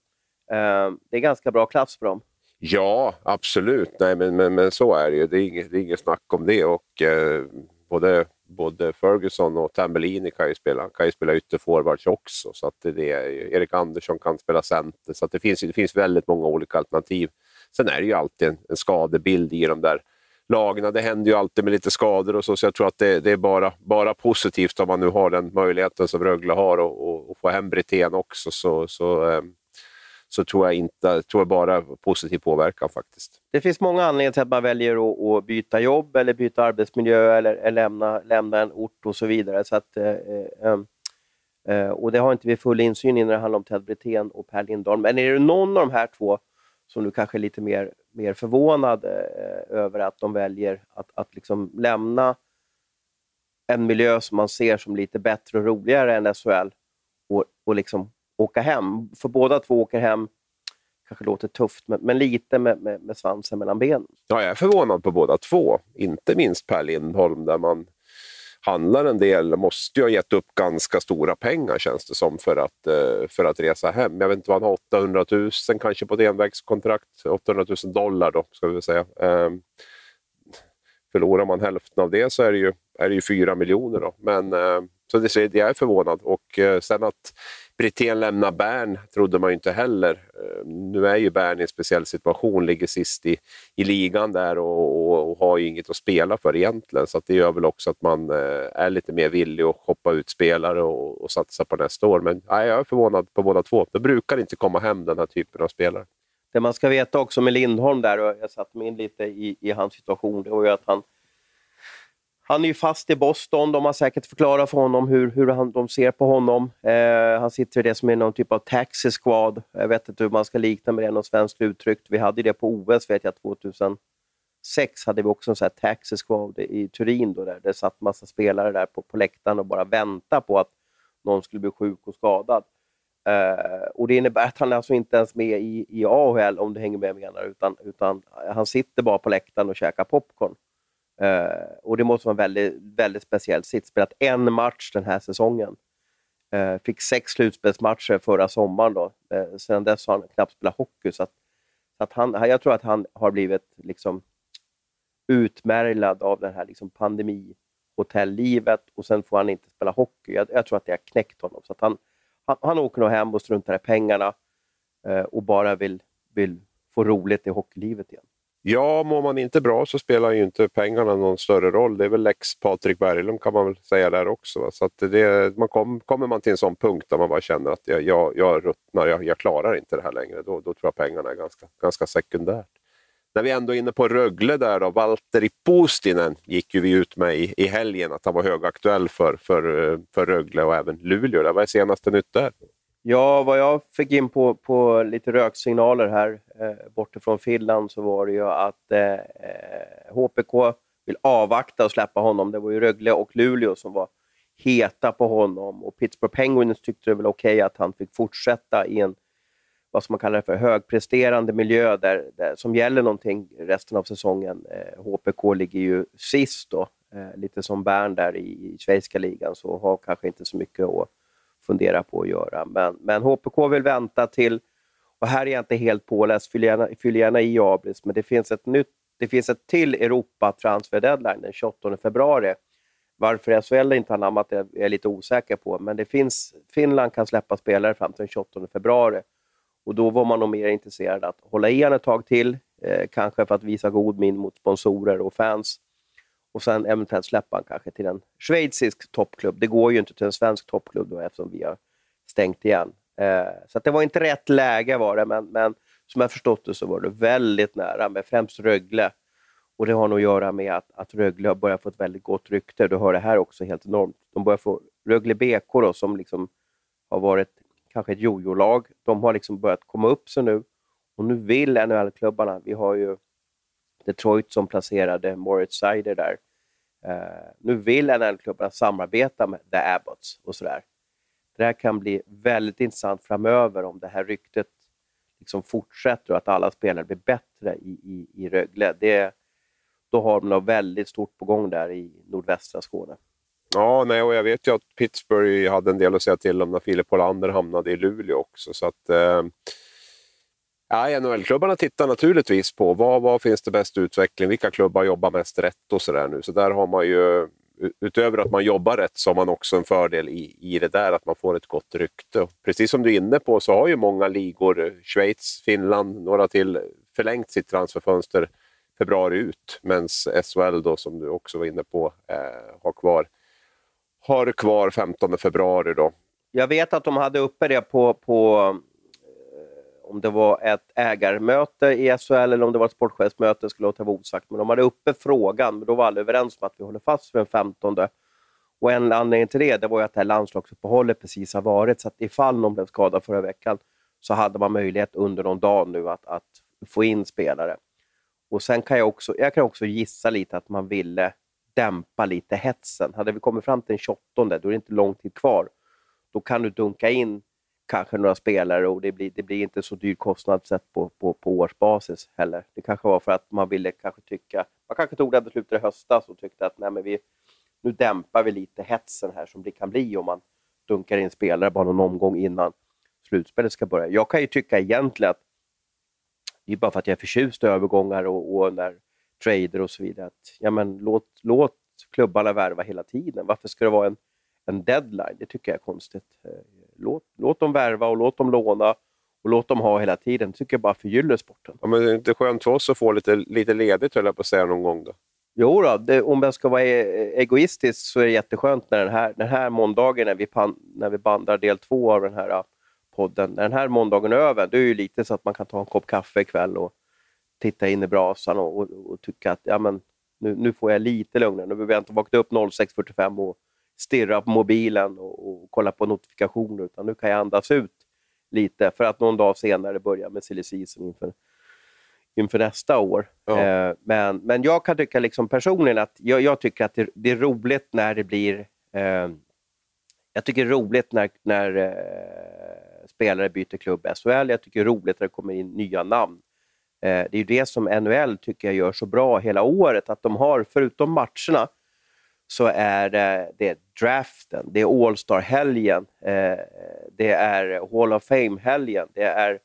Speaker 1: Uh, det är ganska bra klass för dem.
Speaker 2: Ja, absolut. Nej, men, men, men så är det ju. Det är inget, det är inget snack om det. Och, eh, både både Ferguson och Tambellini kan ju spela, kan ju spela ytterforwards också. Så att det är, Erik Andersson kan spela center. Så det, finns, det finns väldigt många olika alternativ. Sen är det ju alltid en, en skadebild i de där lagen. Det händer ju alltid med lite skador och så, så jag tror att det, det, är bara, bara positivt om man nu har den möjligheten som Rögle har och, och, och få hem Brithén också. Så, så så, så tror jag inte, tror jag bara positiv påverkan faktiskt.
Speaker 1: Det finns många anledningar till att man väljer att, att byta jobb eller byta arbetsmiljö eller, eller, lämna, lämna en ort och så vidare. Så att, eh, eh, eh, eh, och Det har inte vi full insyn i när det handlar om Ted Brithén och Per Lindholm. Men är det någon av de här två som du kanske är lite mer, mer förvånad eh, över att de väljer att, att liksom lämna en miljö som man ser som lite bättre och roligare än SHL och, och liksom åka hem. För båda två åker hem, kanske låter tufft, men, men lite med, med, med, svansen mellan benen.
Speaker 2: Ja, jag är förvånad på båda två. Inte minst Per Lindholm, där man handlar en del, måste ju ha gett upp ganska stora pengar känns det som för att, eh, för att resa hem. Jag vet inte vad han har, 800 000 kanske på ett envägskontrakt. 800 000 dollar då, ska vi säga. Ehm, förlorar man hälften av det så är det ju, är det ju 4 miljoner. Då. Men, eh, så det, jag är förvånad. Och eh, sen att Brithén lämnar Bern trodde man ju inte heller. Eh, nu är ju Bern i en speciell situation, ligger sist i, i ligan där och, och, och har ju inget att spela för egentligen. Så det gör väl också att man eh, är lite mer villig att hoppa ut spelare och, och satsa på nästa år. Men nej, jag är förvånad på båda två. Det brukar inte komma hem den här typen av spelare.
Speaker 1: Det man ska veta också med Lindholm där, och jag satte mig in lite i, i hans situation, det var ju att han han är ju fast i Boston. De har säkert förklarat för honom hur, hur han, de ser på honom. Eh, han sitter i det som är någon typ av taxi squad. Jag vet inte hur man ska likna med det, något svenskt uttryck. Vi hade det på OS, vet jag, 2006 hade vi också en sån här taxi squad i Turin. Då, där det satt massa spelare där på, på läktaren och bara väntade på att någon skulle bli sjuk och skadad. Eh, och Det innebär att han är alltså inte ens med i, i AHL, om du hänger med menar, utan, utan han sitter bara på läktaren och käkar popcorn. Uh, och det måste vara en väldigt, väldigt speciell sitt. Spelat en match den här säsongen. Uh, fick sex slutspelsmatcher förra sommaren. Då. Uh, sedan dess har han knappt spelat hockey. Så, att, så att han, jag tror att han har blivit liksom, utmärglad av det här liksom, pandemihotellivet och sen får han inte spela hockey. Jag, jag, tror att det har knäckt honom. Så att han, han, han åker nog hem och struntar i pengarna och bara vill, vill få roligt i hockeylivet igen.
Speaker 2: Ja, mår man inte bra så spelar ju inte pengarna någon större roll. Det är väl lex Patrik Berglund kan man väl säga där också. Va? Så att det, man kom, kommer man till en sån punkt där man bara känner att jag, jag, jag ruttnar, jag, jag klarar inte det här längre, då, då tror jag pengarna är ganska, ganska sekundärt. När vi ändå är inne på Rögle där då, Valtteri Postinen gick ju vi ut med i, i helgen att han var högaktuell för, för, för Rögle och även Luleå. Vad är senaste nytt där?
Speaker 1: Ja, vad jag fick in på, på lite röksignaler här eh, bortifrån Finland så var det ju att eh, eh HPK vill avvakta och släppa honom. Det var ju Rögle och Luleå som var heta på honom och Pittsburgh Penguins tyckte det var okej okay att han fick fortsätta i en vad som man kallar för, högpresterande miljö där, där, som gäller någonting resten av säsongen. Eh, HPK ligger ju sist då, eh, lite som Bern där i, i schweiziska ligan, så har kanske inte så mycket att fundera på att göra. Men, men HPK vill vänta till, och här är jag inte helt påläst, fyll gärna, fyll gärna i Abris, men det finns ett nytt det finns ett till Europa transfer deadline den 28 februari. Varför SHL inte har namnat det är jag lite osäker på, men det finns, Finland kan släppa spelare fram till den 28 februari. Och då var man nog mer intresserad att hålla i ett tag till, eh, kanske för att visa god min mot sponsorer och fans. Och sen eventuellt släppa han kanske till en schweizisk toppklubb. Det går ju inte till en svensk toppklubb då, eftersom vi har stängt igen. Eh, så det var inte rätt läge var det, men, men som jag förstått det så var det väldigt nära med främst Rögle. Och det har nog att göra med att, att Rögle har börjat få ett väldigt gott rykte. Du hör det här också helt enormt. De börjar få Rögle BK då, som liksom har varit kanske ett jojo-lag. De har liksom börjat komma upp sig nu. Och nu vill NHL-klubbarna, vi har ju Detroit som placerade Moritz Seider där. Eh, nu vill NHL-klubbarna samarbeta med The Abbots och sådär. Det här kan bli väldigt intressant framöver om det här ryktet liksom fortsätter och att alla spelare blir bättre i, i, i Rögle. Det, då har de något väldigt stort på gång där i nordvästra Skåne.
Speaker 2: Ja, nej, och jag vet ju att Pittsburgh hade en del att säga till om när Filip Hollander hamnade i Luleå också. Så att, eh, ja, NHL-klubbarna tittar naturligtvis på vad, vad finns det bäst utveckling, vilka klubbar jobbar mest rätt och sådär nu. Så där har man ju, utöver att man jobbar rätt, så har man också en fördel i, i det där att man får ett gott rykte. Och precis som du är inne på så har ju många ligor, eh, Schweiz, Finland, några till, förlängt sitt transferfönster februari ut. Medan SHL då, som du också var inne på, eh, har kvar har kvar 15 februari. Då.
Speaker 1: Jag vet att de hade uppe det på, på om det var ett ägarmöte i SHL eller om det var ett sportchefsmöte, skulle låta vara osagt. Men de hade uppe frågan, men då var alla överens om att vi håller fast vid den 15. Och en anledning till det, det var ju att det här landslagsuppehållet precis har varit, så att ifall någon blev skadad förra veckan så hade man möjlighet under någon dag nu att, att få in spelare. Och sen kan jag också, jag kan också gissa lite att man ville dämpa lite hetsen. Hade vi kommit fram till den 28, då är det inte lång tid kvar. Då kan du dunka in kanske några spelare och det blir, det blir inte så dyr kostnad sett på, på, på årsbasis heller. Det kanske var för att man ville kanske tycka, man kanske tog det beslutet i höstas och tyckte att nej, men vi, nu dämpar vi lite hetsen här som det kan bli om man dunkar in spelare bara någon omgång innan slutspelet ska börja. Jag kan ju tycka egentligen att det är bara för att jag är förtjust i övergångar och, och när trader och så vidare. Att, ja, men låt, låt klubbarna värva hela tiden. Varför ska det vara en, en deadline? Det tycker jag är konstigt. Eh, Låt, låt dem värva och låt dem låna och låt dem ha hela tiden. Det tycker jag bara förgyller sporten.
Speaker 2: Ja, men det är inte skönt för oss att få lite, lite ledigt, höll jag på att säga, någon gång? Då.
Speaker 1: Jo, då, det, om jag ska vara e egoistisk så är det jätteskönt när den här, den här måndagen när vi, pan, när vi bandar del två av den här podden. När den här måndagen är över, det är ju lite så att man kan ta en kopp kaffe ikväll och titta in i brasan och, och, och tycka att ja, men, nu, nu får jag lite lugnare. Nu behöver jag inte vakna upp 06.45 och stirra på mobilen och, och, kolla på notifikationer, utan nu kan jag andas ut lite för att någon dag senare börja med silly season inför, inför nästa år. Ja. Eh, men, men jag kan tycka liksom personligen att jag, jag tycker att det, det, är roligt när det blir eh, jag tycker det är roligt när, när eh, spelare byter klubb SHL. Jag tycker det är roligt när det kommer in nya namn. Eh, det är ju det som NHL tycker jag gör så bra hela året, att de har, förutom matcherna, så är det, det är draften, det är All Star-helgen, eh, det är Hall of Fame-helgen, det är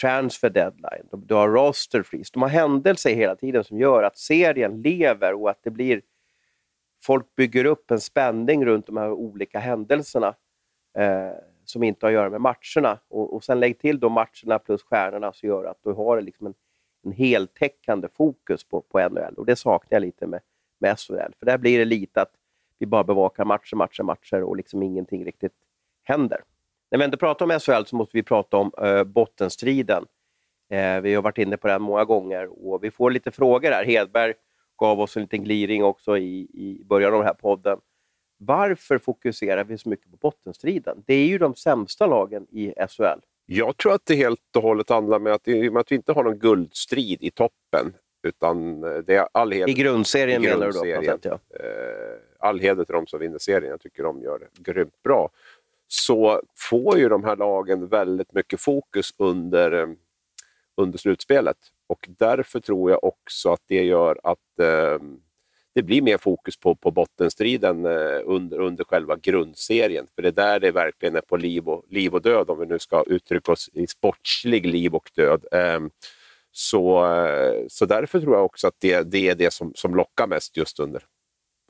Speaker 1: transfer deadline, du har roster freeze. De har händelser hela tiden som gör att serien lever och att det blir... Folk bygger upp en spänning runt de här olika händelserna eh, som inte har att göra med matcherna. Och, och sen lägg till då matcherna plus stjärnorna så gör att du har liksom en en heltäckande fokus på, på NHL. Och det saknar jag lite med, med SHL. För där blir det lite att vi bara bevakar matcher, matcher, matcher och liksom ingenting riktigt händer. När vi ändå pratar om SHL så måste vi prata om uh, bottenstriden. Uh, vi har varit inne på den många gånger och vi får lite frågor här. Hedberg gav oss en liten gliring också i, i början av den här podden. Varför fokuserar vi så mycket på bottenstriden? Det är ju de sämsta lagen i SHL.
Speaker 2: Jag tror att det helt och hållet handlar om att, i och med att vi inte har någon guldstrid i toppen, utan eh, det är all heder,
Speaker 1: I grundserien, i grundserien menar du då?
Speaker 2: Eh, all heder till de som vinner serien. Jag tycker de gör det grymt bra. så får ju de här lagen väldigt mycket fokus under, eh, under slutspelet. Och därför tror jag också att det gör att eh, det blir mer fokus på, på bottenstriden eh, under, under själva grundserien. För det är där det verkligen är på liv och, liv och död, om vi nu ska uttrycka oss i sportslig liv och död. Eh, så, eh, så därför tror jag också att det, det är det som, som lockar mest just under,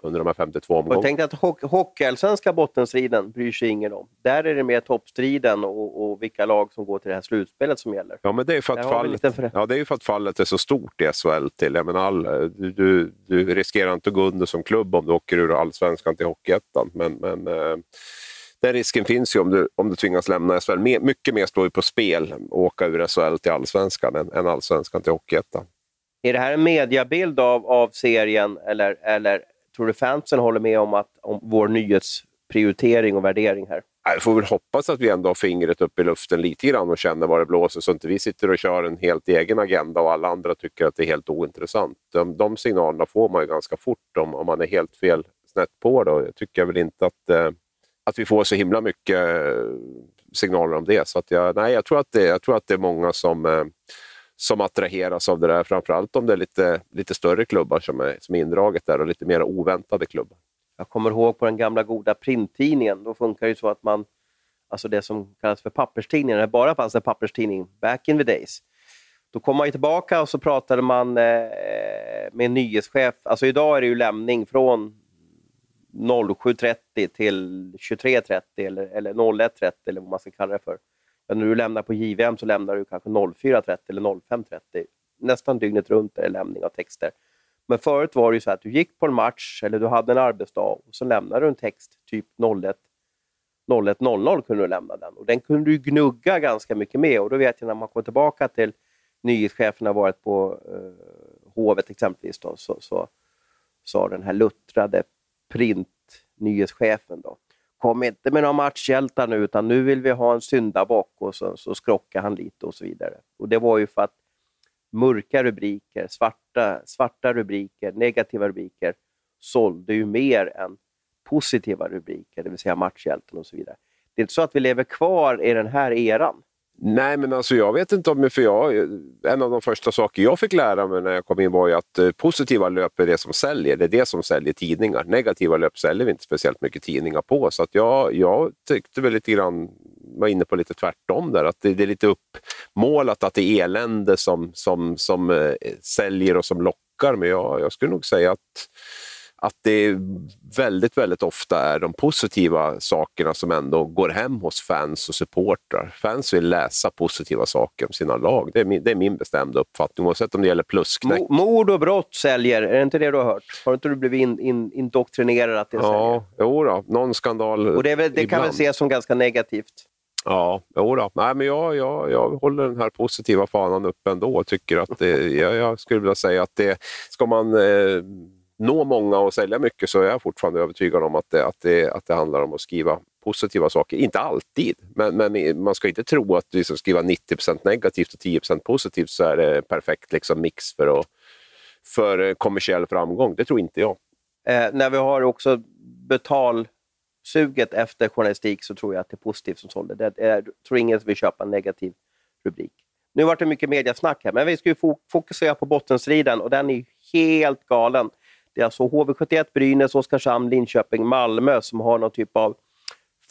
Speaker 2: under de här 52 omgångarna.
Speaker 1: Jag tänkte att ho hockeyallsvenska bottenstriden bryr sig ingen om. Där är det mer toppstriden och, och, vilka lag som går till det här slutspelet som gäller.
Speaker 2: Ja, men det är för att, fallet, för ja, det är för att fallet är så stort i SHL. Till. Jag menar, all, du, du, du riskerar inte att gå under som klubb om du åker ur allsvenskan till Hockeyettan. Men, men eh, den risken finns ju om du, om du tvingas lämna SHL. mycket mer står ju på spel att åka ur SHL till allsvenskan än, än allsvenskan till Hockeyettan.
Speaker 1: Är det här en mediabild av, av serien eller, eller tror du fansen håller med om, att, om vår nyhetsprioritering och värdering här?
Speaker 2: Jag får väl hoppas att vi ändå har fingret upp i luften lite grann och känner vad det blåser så inte vi sitter och kör en helt egen agenda och alla andra tycker att det är helt ointressant. De, de signalerna får man ju ganska fort om, om man är helt fel snett på det. Jag tycker väl inte att eh, att vi får så himla mycket eh, signaler om det. Så att jag, nej, jag, tror att det, jag tror att det är många som, eh, som attraheras av det där. Framförallt om det är lite, lite större klubbar som är, som är indraget där och lite mer oväntade klubbar.
Speaker 1: Jag kommer ihåg på den gamla goda printtidningen, då funkar det så att man, alltså det som kallas för papperstidningen, när det bara fanns en papperstidning, back in the days. Då kom man tillbaka och så pratade man eh, med en nyhetschef. Alltså idag är det ju lämning från 07.30 till 23.30 eller, eller 01.30 eller vad man ska kalla det för. Men när du lämnar på JVM så lämnar du kanske 04.30 eller 05.30. Nästan dygnet runt är det lämning av texter. Men förut var det ju så att du gick på en match eller du hade en arbetsdag och så lämnade du en text typ 01 01.00 kunde du lämna den. Och den kunde du gnugga ganska mycket med. Och då vet jag när man kommer tillbaka till nyhetschefen har varit på eh, Hovet exempelvis, då, så, så, sa den här luttrade print-nyhetschefen då. Kom inte med några matchhjältar nu, utan nu vill vi ha en syndabock och så, så skrockar han lite och så vidare. Och Det var ju för att mörka rubriker, svarta, svarta rubriker, negativa rubriker sålde ju mer än positiva rubriker, det vill säga matchhjälten och så vidare. Det är inte så att vi lever kvar i den här eran.
Speaker 2: Nej, men alltså jag vet inte om... För jag, en av de första saker jag fick lära mig när jag kom in var ju att eh, positiva löp är det som säljer. Det är det som säljer tidningar. Negativa löp säljer vi inte speciellt mycket tidningar på. Så att jag, jag tyckte väl lite grann, var inne på lite tvärtom där, att det, det är lite uppmålat att det är elände som, som, som eh, säljer och som lockar. Men jag, jag skulle nog säga att att det väldigt, väldigt ofta är de positiva sakerna som ändå går hem hos fans och supportrar. Fans vill läsa positiva saker om sina lag. Det är min, det är min bestämda uppfattning, oavsett om det gäller plusknäck.
Speaker 1: Mord och brott säljer, är det inte det du har hört? Har inte du blivit in, in, indoktrinerad att det säljer?
Speaker 2: Ja, jo då, någon skandal
Speaker 1: Och det, väl, det kan väl ses som ganska negativt?
Speaker 2: Ja, jodå. Nej, men jag, jag, jag håller den här positiva fanan uppe ändå tycker att det, jag, jag skulle vilja säga att det ska man eh, nå många och sälja mycket så är jag fortfarande övertygad om att det, att det, att det handlar om att skriva positiva saker. Inte alltid, men, men man ska inte tro att du skriva 90% negativt och 10% positivt så är det perfekt liksom, mix för, att, för eh, kommersiell framgång. Det tror inte jag.
Speaker 1: Eh, när vi har också betalsuget efter journalistik så tror jag att det är positivt som sålde. Det är, jag tror ingen vill köpa en negativ rubrik. Nu vart det mycket mediasnack här, men vi ska ju fokusera på bottenstriden och den är helt galen. Det är alltså HV71, Brynäs, Oskarshamn, Linköping, Malmö som har någon typ av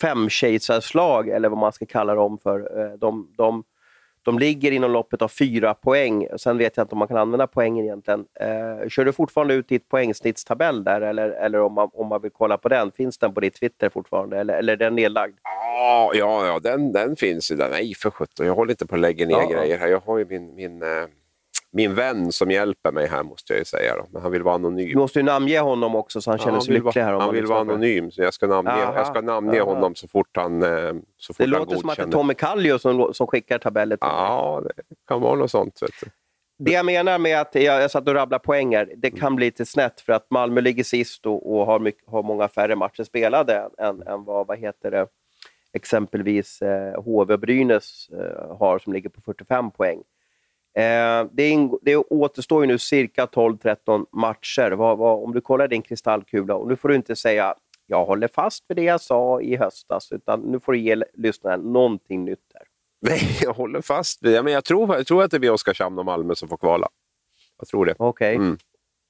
Speaker 1: femkejsarslag, eller vad man ska kalla dem för. Eh, de, de, de ligger inom loppet av fyra poäng. Sen vet jag inte om man kan använda poängen egentligen. Eh, kör du fortfarande ut ditt poängsnittstabell där, eller, eller om, man, om man vill kolla på den? Finns den på ditt Twitter fortfarande, eller, eller är den nedlagd?
Speaker 2: Ja, ja, ja den, den finns ju. Nej, för sjutton. Jag håller inte på att lägga ner ja. grejer här. Jag har ju min... min eh min vän som hjälper mig här måste jag ju säga. Då. Men han vill vara anonym.
Speaker 1: Du måste ju namnge honom också så han känner ja, sig lycklig här.
Speaker 2: han vill vara anonym, så jag ska namnge, jag ska namnge honom så fort han eh, så fort
Speaker 1: Det låter som att det är Tommy Kallio som, som skickar tabeller
Speaker 2: till Ja, det kan vara något sånt.
Speaker 1: Det jag menar med att jag, jag satt och rabblade poänger, det kan bli lite snett för att Malmö ligger sist och, och har, mycket, har många färre matcher spelade än, än vad, vad heter det, exempelvis eh, HV och Brynäs eh, har som ligger på 45 poäng. Eh, det, det återstår ju nu cirka 12-13 matcher. Vad, vad, om du kollar din kristallkula, och nu får du inte säga jag håller fast vid det jag sa i höstas, utan nu får du ge lyssnarna någonting nytt här.
Speaker 2: Nej, jag håller fast vid det. Men jag tror, jag tror att det blir Oskarshamn och Malmö som får kvala. Jag tror det.
Speaker 1: Okej. Okay.
Speaker 2: Mm.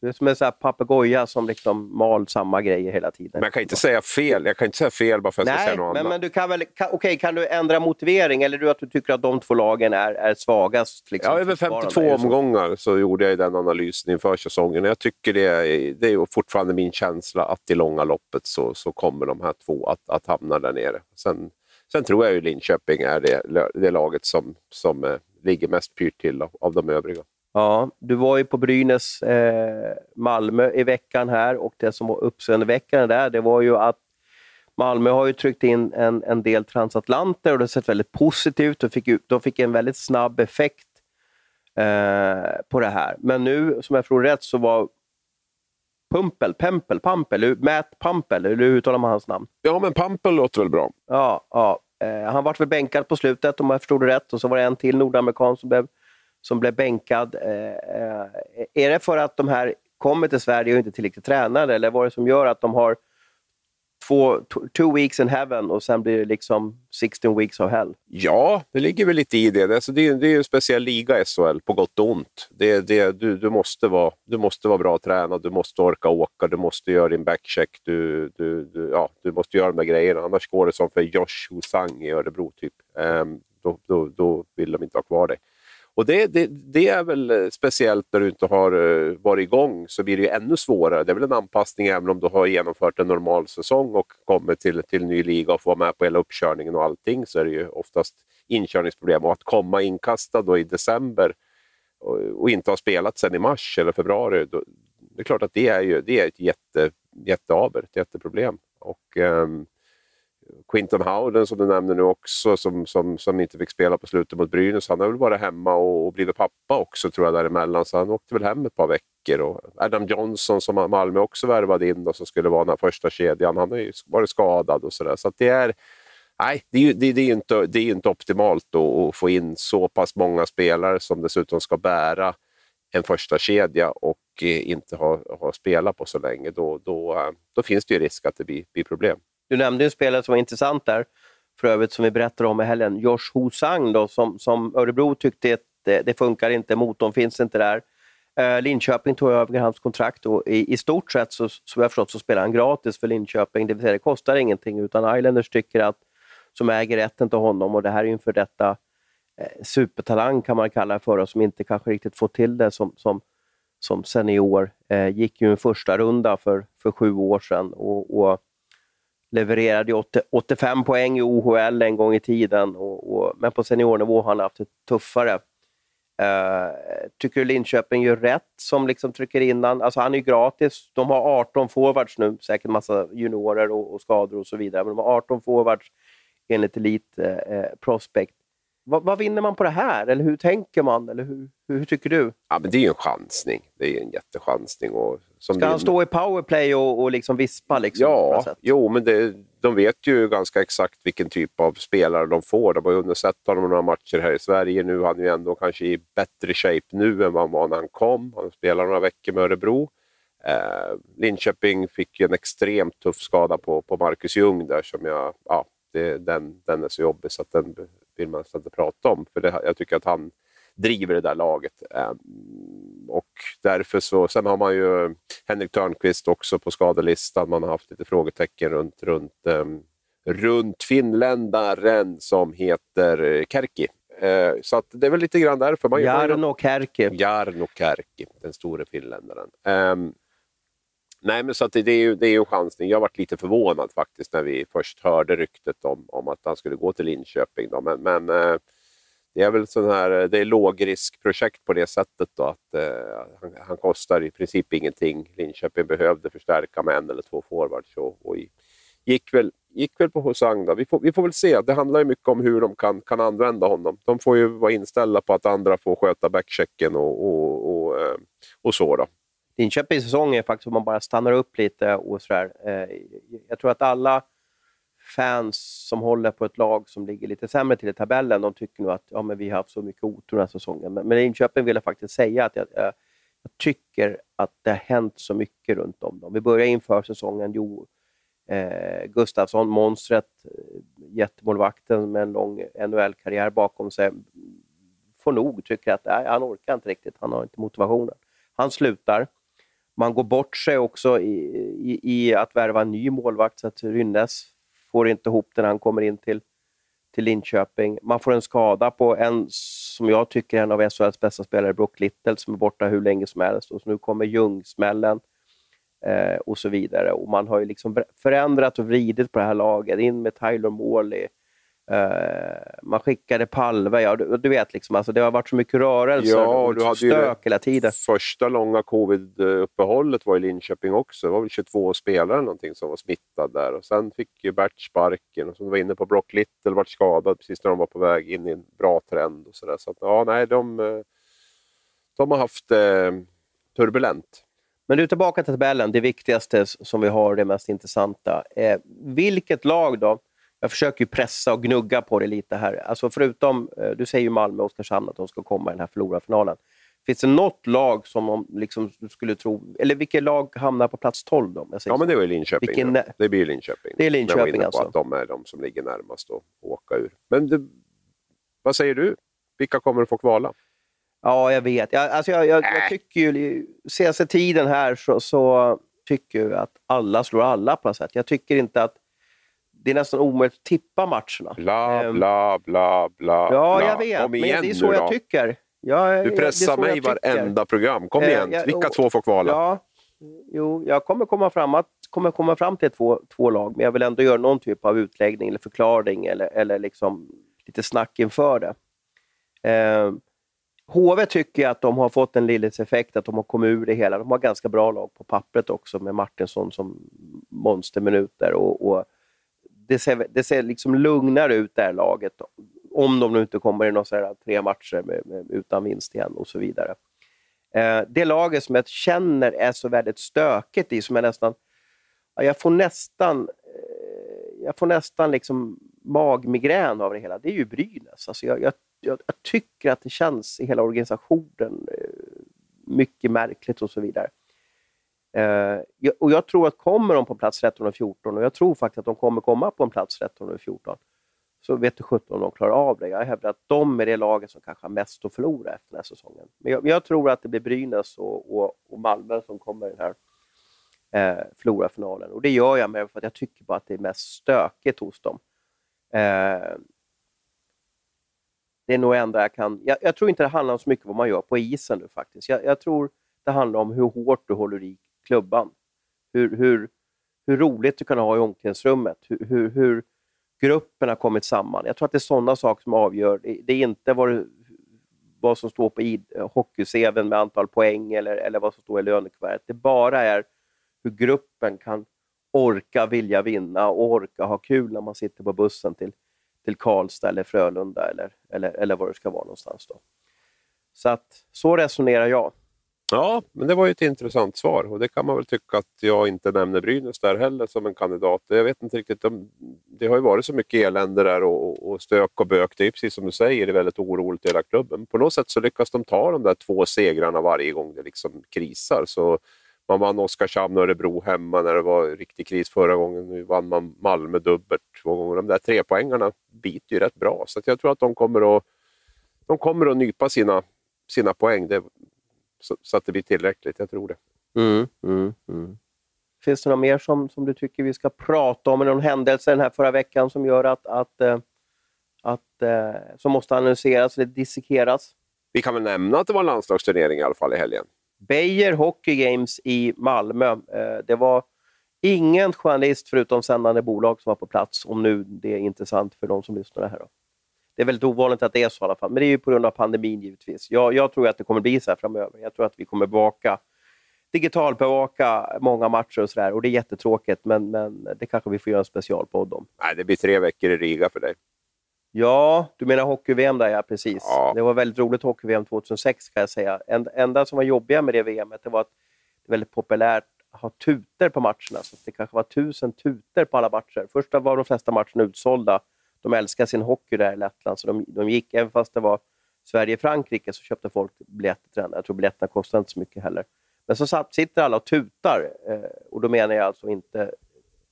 Speaker 1: Du är som en papegoja som liksom mal samma grejer hela tiden.
Speaker 2: Men jag kan inte säga fel. Jag kan inte säga fel bara för att jag ska säga något
Speaker 1: men,
Speaker 2: annat.
Speaker 1: Men du kan väl, kan, okay, kan du ändra motivering eller du att du tycker att de två lagen är, är svagast? Liksom,
Speaker 2: ja, över 52 omgångar så gjorde jag den analysen inför säsongen. Jag tycker det är, det är fortfarande min känsla att i långa loppet så, så kommer de här två att, att hamna där nere. Sen, sen tror jag ju Linköping är det, det laget som, som eh, ligger mest pyrt till av, av de övriga.
Speaker 1: Ja, du var ju på Brynäs eh, Malmö i veckan här och det som var uppseendeväckande där, det var ju att Malmö har ju tryckt in en, en del transatlanter och det har sett väldigt positivt. De fick, de fick en väldigt snabb effekt eh, på det här. Men nu, som jag tror rätt, så var Pumpel, Pempel, Pampel, Matt Pampel, eller hur uttalar man hans namn?
Speaker 2: Ja, men Pampel låter väl bra.
Speaker 1: Ja, ja. Eh, han vart väl bänkad på slutet om jag förstod det rätt och så var det en till nordamerikan som blev som blev bänkad. Eh, eh, är det för att de här kommer till Sverige och inte tillräckligt tränade eller vad är det som gör att de har två, two weeks in heaven och sen blir det liksom 16 weeks of hell?
Speaker 2: Ja, det ligger väl lite i det. Alltså det, är, det är en speciell liga, SHL, på gott och ont. Det, det, du, du, måste vara, du måste vara bra tränad, du måste orka åka, du måste göra din backcheck, du, du, du, ja, du måste göra de där grejerna. Annars går det som för Josh Husang i Örebro, typ. Um, då, då, då vill de inte ha kvar dig. Och det, det, det, är väl eh, speciellt när du inte har eh, varit igång så blir det ju ännu svårare. Det är väl en anpassning även om du har genomfört en normal säsong och kommer till, till ny liga och får vara med på hela uppkörningen och allting så är det ju oftast inkörningsproblem. Och att komma inkastad då i december och, och inte ha spelat sedan i mars eller februari, då, det är klart att det är, ju, det är ett jätte, jätteaber, ett jätteproblem. Och, um, Quinton Howden som du nämner nu också, som, som, som inte fick spela på slutet mot Brynäs, han har väl varit hemma och, och blivit pappa också tror jag däremellan, så han åkte väl hem ett par veckor. Och Adam Johnson som Malmö också värvade in, då, som skulle vara den här första kedjan, han har ju varit skadad och sådär. Så, det är Nej, det är ju det, det är inte, det är inte optimalt att få in så pass många spelare som dessutom ska bära en första kedja och eh, inte ha, ha spelat på så länge. Då, då, eh, då finns det ju risk att det blir, blir problem.
Speaker 1: Du nämnde en spelare som var intressant där, för övrigt, som vi berättade om i helgen. Josh Hosang, då, som, som Örebro tyckte att det, det funkar inte, motorn finns inte där. Eh, Linköping tog över hans kontrakt och i, i stort sett, så, som jag förstått, så spelar han gratis för Linköping. Det vill säga, det kostar ingenting, utan Islanders tycker att, som äger rätten till honom, och det här är ju inför detta eh, supertalang kan man kalla det för, som inte kanske riktigt får till det som, som, som senior. Eh, gick ju en första runda för, för sju år sedan och, och levererade 80, 85 poäng i OHL en gång i tiden, och, och, men på seniornivå har han haft det tuffare. Uh, tycker du Linköping gör rätt som liksom trycker in han? Alltså han är ju gratis. De har 18 forwards nu, säkert massa juniorer och, och skador och så vidare, men de har 18 forwards enligt Elite uh, Prospect. Va, vad vinner man på det här? Eller hur tänker man? Eller hur, hur, hur tycker du?
Speaker 2: Ja, men det är ju en chansning. Det är ju en jättechansning. Och
Speaker 1: som Ska han stå i powerplay och, och liksom vispa? Liksom,
Speaker 2: ja, jo, men det, de vet ju ganska exakt vilken typ av spelare de får. De har ju undersett honom några matcher här i Sverige. Nu är han ju ändå kanske i bättre shape nu än vad han var när han kom. Han spelar några veckor med Örebro. Eh, Linköping fick ju en extremt tuff skada på, på Marcus Ljung där som jag, ja, det, den, den är så jobbig så att den vill man inte prata om. För det, jag tycker att han driver det där laget. Och därför så, sen har man ju Henrik Törnqvist också på skadelistan. Man har haft lite frågetecken runt, runt, um, runt finländaren som heter Kärki. Uh, så att det är väl lite grann därför. Man
Speaker 1: Jarno Kärki.
Speaker 2: Jarno Kärki, den store finländaren. Um, nej, men så att det, det, är ju, det är ju en chansning. Jag varit lite förvånad faktiskt när vi först hörde ryktet om, om att han skulle gå till Linköping. Då. Men, men uh, det är väl sån här, eh, det är lågriskprojekt på det sättet då att eh, han, han, kostar i princip ingenting. Linköping behövde förstärka med en eller två forwards och, och gick, väl, gick väl på Hosang. Då. Vi, får, vi får väl se. Det handlar ju mycket om hur de kan, kan använda honom. De får ju vara inställda på att andra får sköta backchecken och, och, och, eh, och så. Då.
Speaker 1: Linköpings säsong är faktiskt om man bara stannar upp lite och sådär. Eh, jag tror att alla fans som håller på ett lag som ligger lite sämre till i tabellen, de tycker nog att ja, men vi har haft så mycket otur den här säsongen. Men, men Linköping vill jag faktiskt säga att jag, jag, jag, tycker att det har hänt så mycket runt om dem. Vi börjar inför säsongen, jo, Eh, Gustafsson, monstret, eh, jättemålvakten med en lång NHL-karriär bakom sig, får nog, tycker att nej, han orkar inte riktigt, han har inte motivationen. Han slutar. Man går bort sig också i, i, i att värva en ny målvakt, så att Rynnes Går inte ihop när han kommer in till, till Linköping. Man får en skada på en, som jag tycker är en av SHLs bästa spelare, Brock Little, som är borta hur länge som helst. Och så nu kommer Ljungsmällen eh, och så vidare. Och man har ju liksom förändrat och vridit på det här laget. In med Tyler Morley, man skickade Palve, ja, du, du, vet, liksom, alltså, det har varit så mycket rörelse
Speaker 2: ja,
Speaker 1: och
Speaker 2: du hade
Speaker 1: stök hela tiden.
Speaker 2: Första långa covid-uppehållet var i Linköping också. Det var väl 22 spelare någonting som var smittade där. Och Sen fick ju Bert sparken och som du var inne på, Brock Little vart skadad precis när de var på väg in i en bra trend. Och så där. så att, ja, nej, de, eh, de har haft eh, turbulent.
Speaker 1: Men du, tillbaka till tabellen, det viktigaste som vi har, det mest intressanta. Eh, vilket lag då jag försöker pressa och gnugga på det lite här. Alltså förutom, eh, du säger ju Malmö och Oskarshamn att de ska komma i den här förlorarfinalen. Finns det något lag som om, liksom, skulle tro... Eller vilket lag hamnar på plats 12 då?
Speaker 2: ja, så. men det är Linköping. Vilken, det blir Linköping.
Speaker 1: Det är Linköping
Speaker 2: jag
Speaker 1: alltså?
Speaker 2: att de är de som ligger närmast att åka ur. Men det, vad säger du? Vilka kommer att få kvala?
Speaker 1: Ja, jag vet. Jag, alltså jag, jag, jag tycker ju, senaste tiden här så, så tycker jag att alla slår alla på något sätt. Jag tycker inte att det är nästan omöjligt att tippa matcherna.
Speaker 2: Bla, ehm, bla, bla, bla.
Speaker 1: Ja, jag vet. Kom igen men det är så jag tycker. Jag,
Speaker 2: du pressar mig varenda program. Kom igen, eh, jag, vilka två får kvala?
Speaker 1: Ja, jo, jag kommer komma fram, att, kommer komma fram till två, två lag, men jag vill ändå göra någon typ av utläggning eller förklaring eller, eller liksom lite snack inför det. Eh, HV tycker jag att de har fått en Lillis effekt, att de har kommit ur det hela. De har ganska bra lag på pappret också med Martinsson som monsterminuter och, och det ser, det ser liksom lugnare ut det här laget. Om de nu inte kommer i någon så tre matcher med, med, utan vinst igen och så vidare. Eh, det laget som jag känner är så väldigt stökigt i, som jag nästan... Ja, jag får nästan, eh, jag får nästan liksom magmigrän av det hela. Det är ju Brynäs. Alltså jag, jag, jag, jag tycker att det känns i hela organisationen eh, mycket märkligt och så vidare. Eh, och jag tror att kommer de på plats 13 och 14, och jag tror faktiskt att de kommer komma på en plats 13 och 14, så vet du 17 om de klarar av det. Jag hävdar att de är det laget som kanske har mest att förlora efter den här säsongen. Men jag, jag tror att det blir Brynäs och, och, och Malmö som kommer i den här eh, förlorarfinalen. Och det gör jag med för att jag tycker bara att det är mest stökigt hos dem. Eh, det är nog enda jag kan... Jag, jag, tror inte det handlar så mycket om vad man gör på isen nu faktiskt. Jag, jag tror det handlar om hur hårt du håller i klubban. Hur, hur, hur roligt du kan ha i omklädningsrummet. Hur, hur, hur gruppen har kommit samman. Jag tror att det är sådana saker som avgör. Det är inte vad, vad som står på hockeyseven med antal poäng eller, eller vad som står i lönekuvertet. Det bara är hur gruppen kan orka vilja vinna och orka ha kul när man sitter på bussen till, till Karlstad eller Frölunda eller, eller, eller var det ska vara någonstans. Då. Så att så resonerar jag.
Speaker 2: Ja, men det var ju ett intressant svar och det kan man väl tycka att jag inte nämner Brynäs där heller som en kandidat. Jag vet inte riktigt, de, det har ju varit så mycket elände där och, och stök och bök. Det är precis som du säger, det är väldigt oroligt i hela klubben. På något sätt så lyckas de ta de där två segrarna varje gång det liksom krisar. Så man vann Oskarshamn och Örebro hemma när det var riktig kris förra gången. Nu vann man Malmö dubbelt två gånger. De där tre poängarna biter ju rätt bra, så jag tror att de kommer att, de kommer att nypa sina, sina poäng. Det, så, så, att det blir tillräckligt. Jag tror det.
Speaker 1: Mm, mm, mm. Finns det något mer som, som du tycker vi ska prata om? Någon händelse den här förra veckan som gör att, att, äh, att äh, som måste analyseras eller dissekeras?
Speaker 2: Vi kan väl nämna att det var en landslagsturnering i alla fall i helgen.
Speaker 1: Beijer Hockey Games i Malmö. Äh, det var ingen journalist förutom sändande bolag som var på plats, om nu det är intressant för de som lyssnar här. Då. Det är väldigt ovanligt att det är så i alla fall, men det är ju på grund av pandemin givetvis. Jag, jag tror att det kommer bli så här framöver. Jag tror att vi kommer bevaka, digitalbevaka många matcher och sådär. Och det är jättetråkigt, men, men det kanske vi får göra en specialpodd om.
Speaker 2: Nej, det blir tre veckor i Riga för dig.
Speaker 1: Ja, du menar hockey-VM där ja, precis. Ja. Det var väldigt roligt hockey-VM 2006 kan jag säga. En, enda som var jobbiga med det VMet det var att det är väldigt populärt att ha tuter på matcherna. Så det kanske var tusen tuter på alla matcher. Först var de flesta matcherna utsålda de älskar sin hockey där i Lettland, så de, de gick, även fast det var Sverige-Frankrike, så köpte folk biljetter till den. Jag tror biljetterna kostade inte så mycket heller. Men så satt, sitter alla och tutar, eh, och då menar jag alltså inte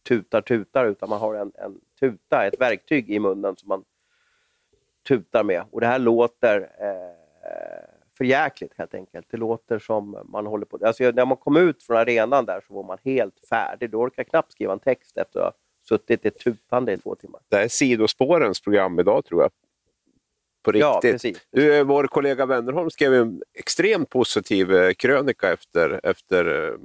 Speaker 1: tutar tutar, utan man har en, en tuta, ett verktyg i munnen som man tutar med. Och det här låter eh, för jäkligt helt enkelt. Det låter som man håller på... Alltså, när man kom ut från arenan där så var man helt färdig. Du orkar knappt skriva en text efter att suttit i tutande i två timmar.
Speaker 2: Det är sidospårens program idag tror jag. På riktigt.
Speaker 1: Ja, precis.
Speaker 2: Du, vår kollega Wennerholm skrev en extremt positiv eh, krönika efter, efter eh,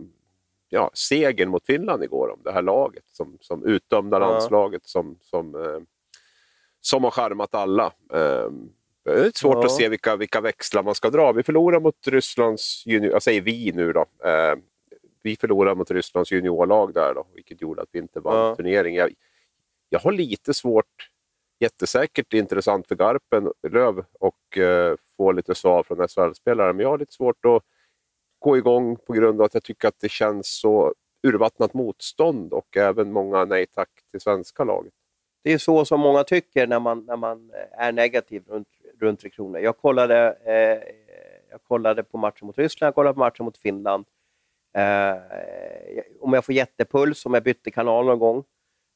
Speaker 2: ja, segern mot Finland igår om det här laget. Som, som utdömda
Speaker 1: Ja.
Speaker 2: landslaget som, som, eh, som har charmat alla. Det är svårt
Speaker 1: Ja.
Speaker 2: att se vilka, vilka växlar man ska dra. Vi förlorar mot Rysslands junior... Jag säger vi nu då. Eh, vi förlorade mot Rysslands juniorlag där då, vilket gjorde att vi inte vann
Speaker 1: Ja.
Speaker 2: turneringen. Jag, jag har lite svårt, jättesäkert intressant för Garpen Löv och eh, få lite svar från SHL-spelare, men jag har lite svårt att gå igång på grund av att jag tycker att det känns så urvattnat motstånd och även många nej tack till svenska laget.
Speaker 1: Det är så som många tycker när man, när man är negativ runt, runt Tre Kronor. Jag kollade, eh, jag kollade på matchen mot Ryssland, jag kollade på matchen mot Finland. Eh, om jag får jättepuls, om jag bytte kanal någon gång.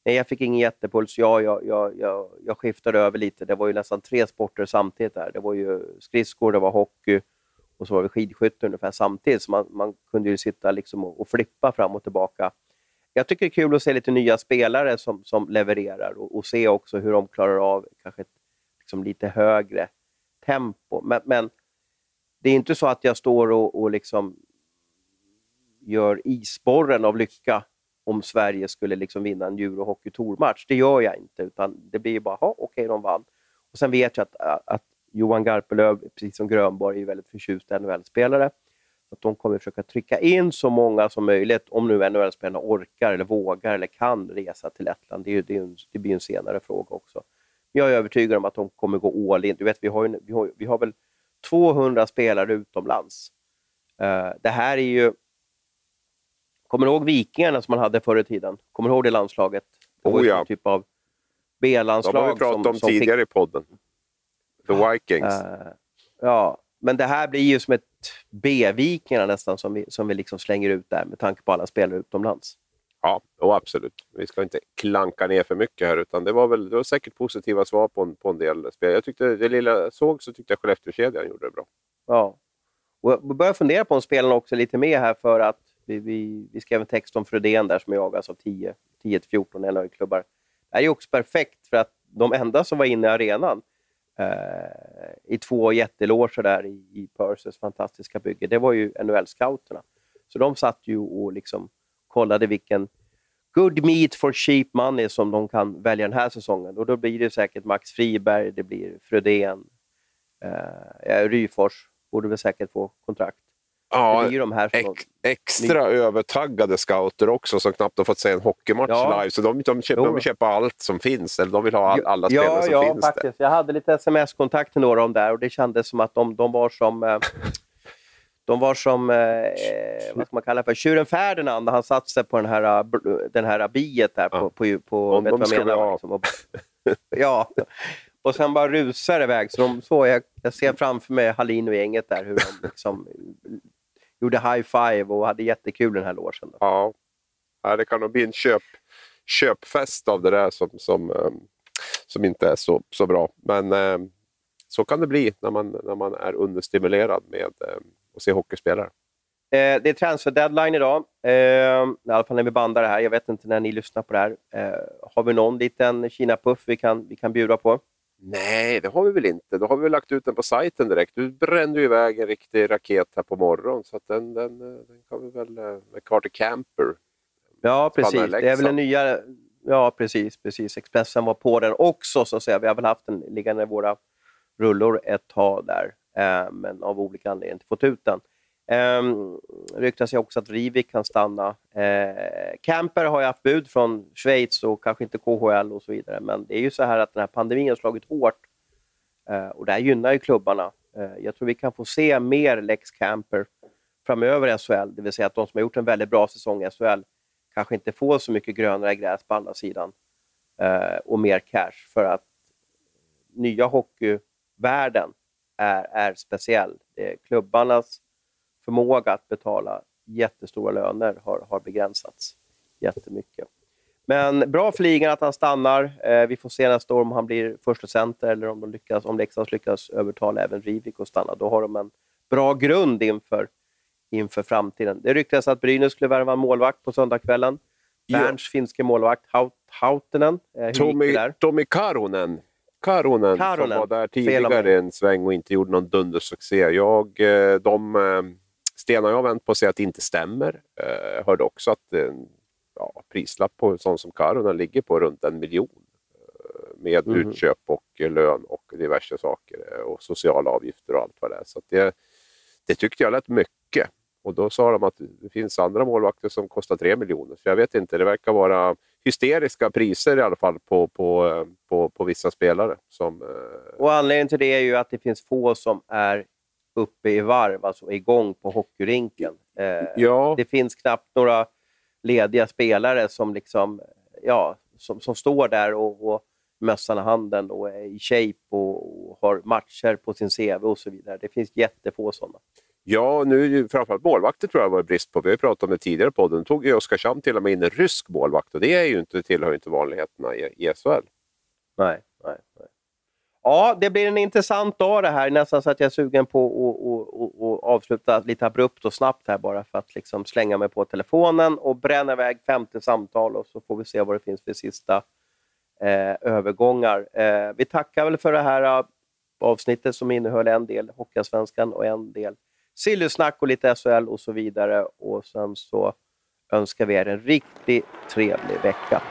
Speaker 1: Nej, jag fick ingen jättepuls. Ja, jag, jag, jag, jag skiftade över lite. Det var ju nästan tre sporter samtidigt där. Det var ju skridskor, det var hockey och så var det skidskytte ungefär samtidigt. Så man, man kunde ju sitta liksom och, och flippa fram och tillbaka. Jag tycker det är kul att se lite nya spelare som, som levererar och, och se också hur de klarar av kanske ett liksom lite högre tempo. Men, men det är inte så att jag står och, och liksom gör isborren av lycka om Sverige skulle liksom vinna en Eurohockey Tour-match. Det gör jag inte, utan det blir bara, okej, okay, de vann. Och Sen vet jag att, att Johan Garpelöv, precis som Grönborg, är väldigt förtjust i NHL-spelare. Att de kommer försöka trycka in så många som möjligt, om nu NHL-spelarna orkar, eller vågar eller kan resa till Lettland. Det, är, ju- det, är en, det blir en senare fråga också. Men Jag är övertygad om att de kommer gå all in. Du vet, vi, har ju, vi, har, vi har väl 200 spelare utomlands. Uh, det här är ju... Kommer du ihåg Vikingarna som man hade förr i tiden? Kommer du ihåg det landslaget? Det var
Speaker 2: Oh ja.
Speaker 1: typ av
Speaker 2: De
Speaker 1: B-landslag.
Speaker 2: har vi pratat
Speaker 1: som,
Speaker 2: om
Speaker 1: som fick-
Speaker 2: tidigare i podden. The Vikings.
Speaker 1: Eh, ja, men det här blir ju som ett B-Vikingarna nästan som vi, som vi liksom slänger ut där med tanke på alla spelare utomlands.
Speaker 2: Ja, jo, absolut. Vi ska inte klanka ner för mycket här, utan det var, väl, det var säkert positiva svar på en, på en del spel. Jag tyckte, det lilla jag såg så tyckte jag Skellefteåkedjan gjorde det bra.
Speaker 1: Ja. Och jag börjar fundera på om spelarna också lite med här för att vi, vi, vi skrev en text om Frödén där som jagas av 10-14 NHL-klubbar. Det här är ju också perfekt för att de enda som var inne i arenan eh, i två jätteloger där i, i Perses fantastiska bygge, det var ju NHL-scouterna. Så de satt ju och liksom kollade vilken good meat for cheap money som de kan välja den här säsongen. Och då blir det säkert Max Friberg, det blir Frödén, eh, Ryfors borde väl säkert få kontrakt. Det
Speaker 2: Ja,
Speaker 1: blir ju de här
Speaker 2: ex, extra övertaggade scouter också som knappt har fått se en hockeymatch
Speaker 1: Ja.
Speaker 2: live. Så de, de, köper, de köpa allt som finns, eller de vill ha all, alla spelare
Speaker 1: ja,
Speaker 2: som
Speaker 1: ja,
Speaker 2: finns där.
Speaker 1: faktiskt. Jag hade lite sms-kontakt med några om det här och det kändes som att de, de var som... Eh, de var som, eh, vad ska man kalla det för, tjuren Ferdinand när han satte sig på den här, eh, den här biet där på...
Speaker 2: Ja.
Speaker 1: på, på
Speaker 2: De-
Speaker 1: vet vad jag menar? Liksom, och, ja, och sen bara rusar iväg. Så de, så jag, jag ser framför mig Hallin och gänget där, hur de liksom gjorde high five och hade jättekul den här logen. då.
Speaker 2: Ja. ja, det kan nog bli en köp, köpfest av det där som, som, eh, som inte är så, så bra. Men eh, så kan det bli när man, när man är understimulerad med eh, att se hockeyspelare.
Speaker 1: Eh, det är transfer deadline idag, eh, i alla fall när vi bandar det här. Jag vet inte när ni lyssnar på det här. Eh, har vi någon liten Kina-puff vi kan, vi kan bjuda på?
Speaker 2: Nej, det har vi väl inte. Då har vi lagt ut den på sajten direkt. Du brände ju iväg en riktig raket här på morgonen så den, den, den kan vi väl eh, med Carter Camper.
Speaker 1: Ja, precis. Det är väl en nya... Ja, precis, precis. Expressen var på den också, så att säga. Vi har väl haft den liggande i våra rullor ett tag där, eh, men av olika anledningar inte fått ut den. Um, ryktas ju också att Rivik kan stanna. Eh, Camper har ju haft bud från Schweiz och kanske inte KHL och så vidare, men det är ju så här att den här pandemin har slagit hårt eh, och det här gynnar ju klubbarna. Eh, jag tror vi kan få se mer Lex Camper framöver i SHL, det vill säga att de som har gjort en väldigt bra säsong i SHL kanske inte får så mycket grönare gräs på andra sidan eh, och mer cash för att nya hockeyvärlden är, är speciell. Det är klubbarnas förmåga att betala jättestora löner har, har begränsats jättemycket. Men bra för ligan att han stannar. Eh, vi får se nästa år om han blir första center eller om, de lyckas, om Leksands lyckas övertala även Rivik att stanna. Då har de en bra grund inför, inför framtiden. Det ryktas att Brynäs skulle värva en målvakt på söndagskvällen. Berns ja. finske målvakt Haut, Hautinen.
Speaker 2: Eh, Tommy, Tommy Karonen. Karonen, Karonen, som var där tidigare en sväng och inte gjorde någon dundersuccé. Jag, eh, de eh, stenar jag har vänt på säger att det inte stämmer. Jag hörde också att ja, prislapp på sånt som Karonen ligger på runt en miljon med mm. utköp och lön och diverse saker och sociala avgifter och allt vad det är. Så det, det tyckte jag lät mycket. Och då sa de att det finns andra målvakter som kostar 3 miljoner. Så jag vet inte, det verkar vara hysteriska priser i alla fall på, på, på, på vissa spelare. Som,
Speaker 1: eh, och anledningen till det är ju att det finns få som är uppe i varv, alltså igång på hockeyrinken. Eh, ja. Det finns knappt några lediga spelare som, liksom, ja, som, som står där och, och mössan i handen och är i shape och, och, har matcher på sin CV och så vidare. Det finns jättefå sådana.
Speaker 2: Ja, nu framförallt målvakter tror jag var brist på. Vi har pratat om det tidigare på podden. Nu tog ju Oskarshamn till och med in en rysk målvakt och det är ju inte, tillhör ju inte vanligheterna i, i SHL.
Speaker 1: Nej, nej, nej. Ja, det blir en intressant dag det här. Nästan så att jag är sugen på att avsluta lite abrupt och snabbt här bara för att liksom slänga mig på telefonen och bränna iväg femte samtal och så får vi se vad det finns för sista eh, övergångar. Eh, vi tackar väl för det här eh, avsnittet som innehöll en del Hockeyallsvenskan och en del Sillysnack och lite SHL och så vidare. Och sen så önskar vi er en riktigt trevlig vecka.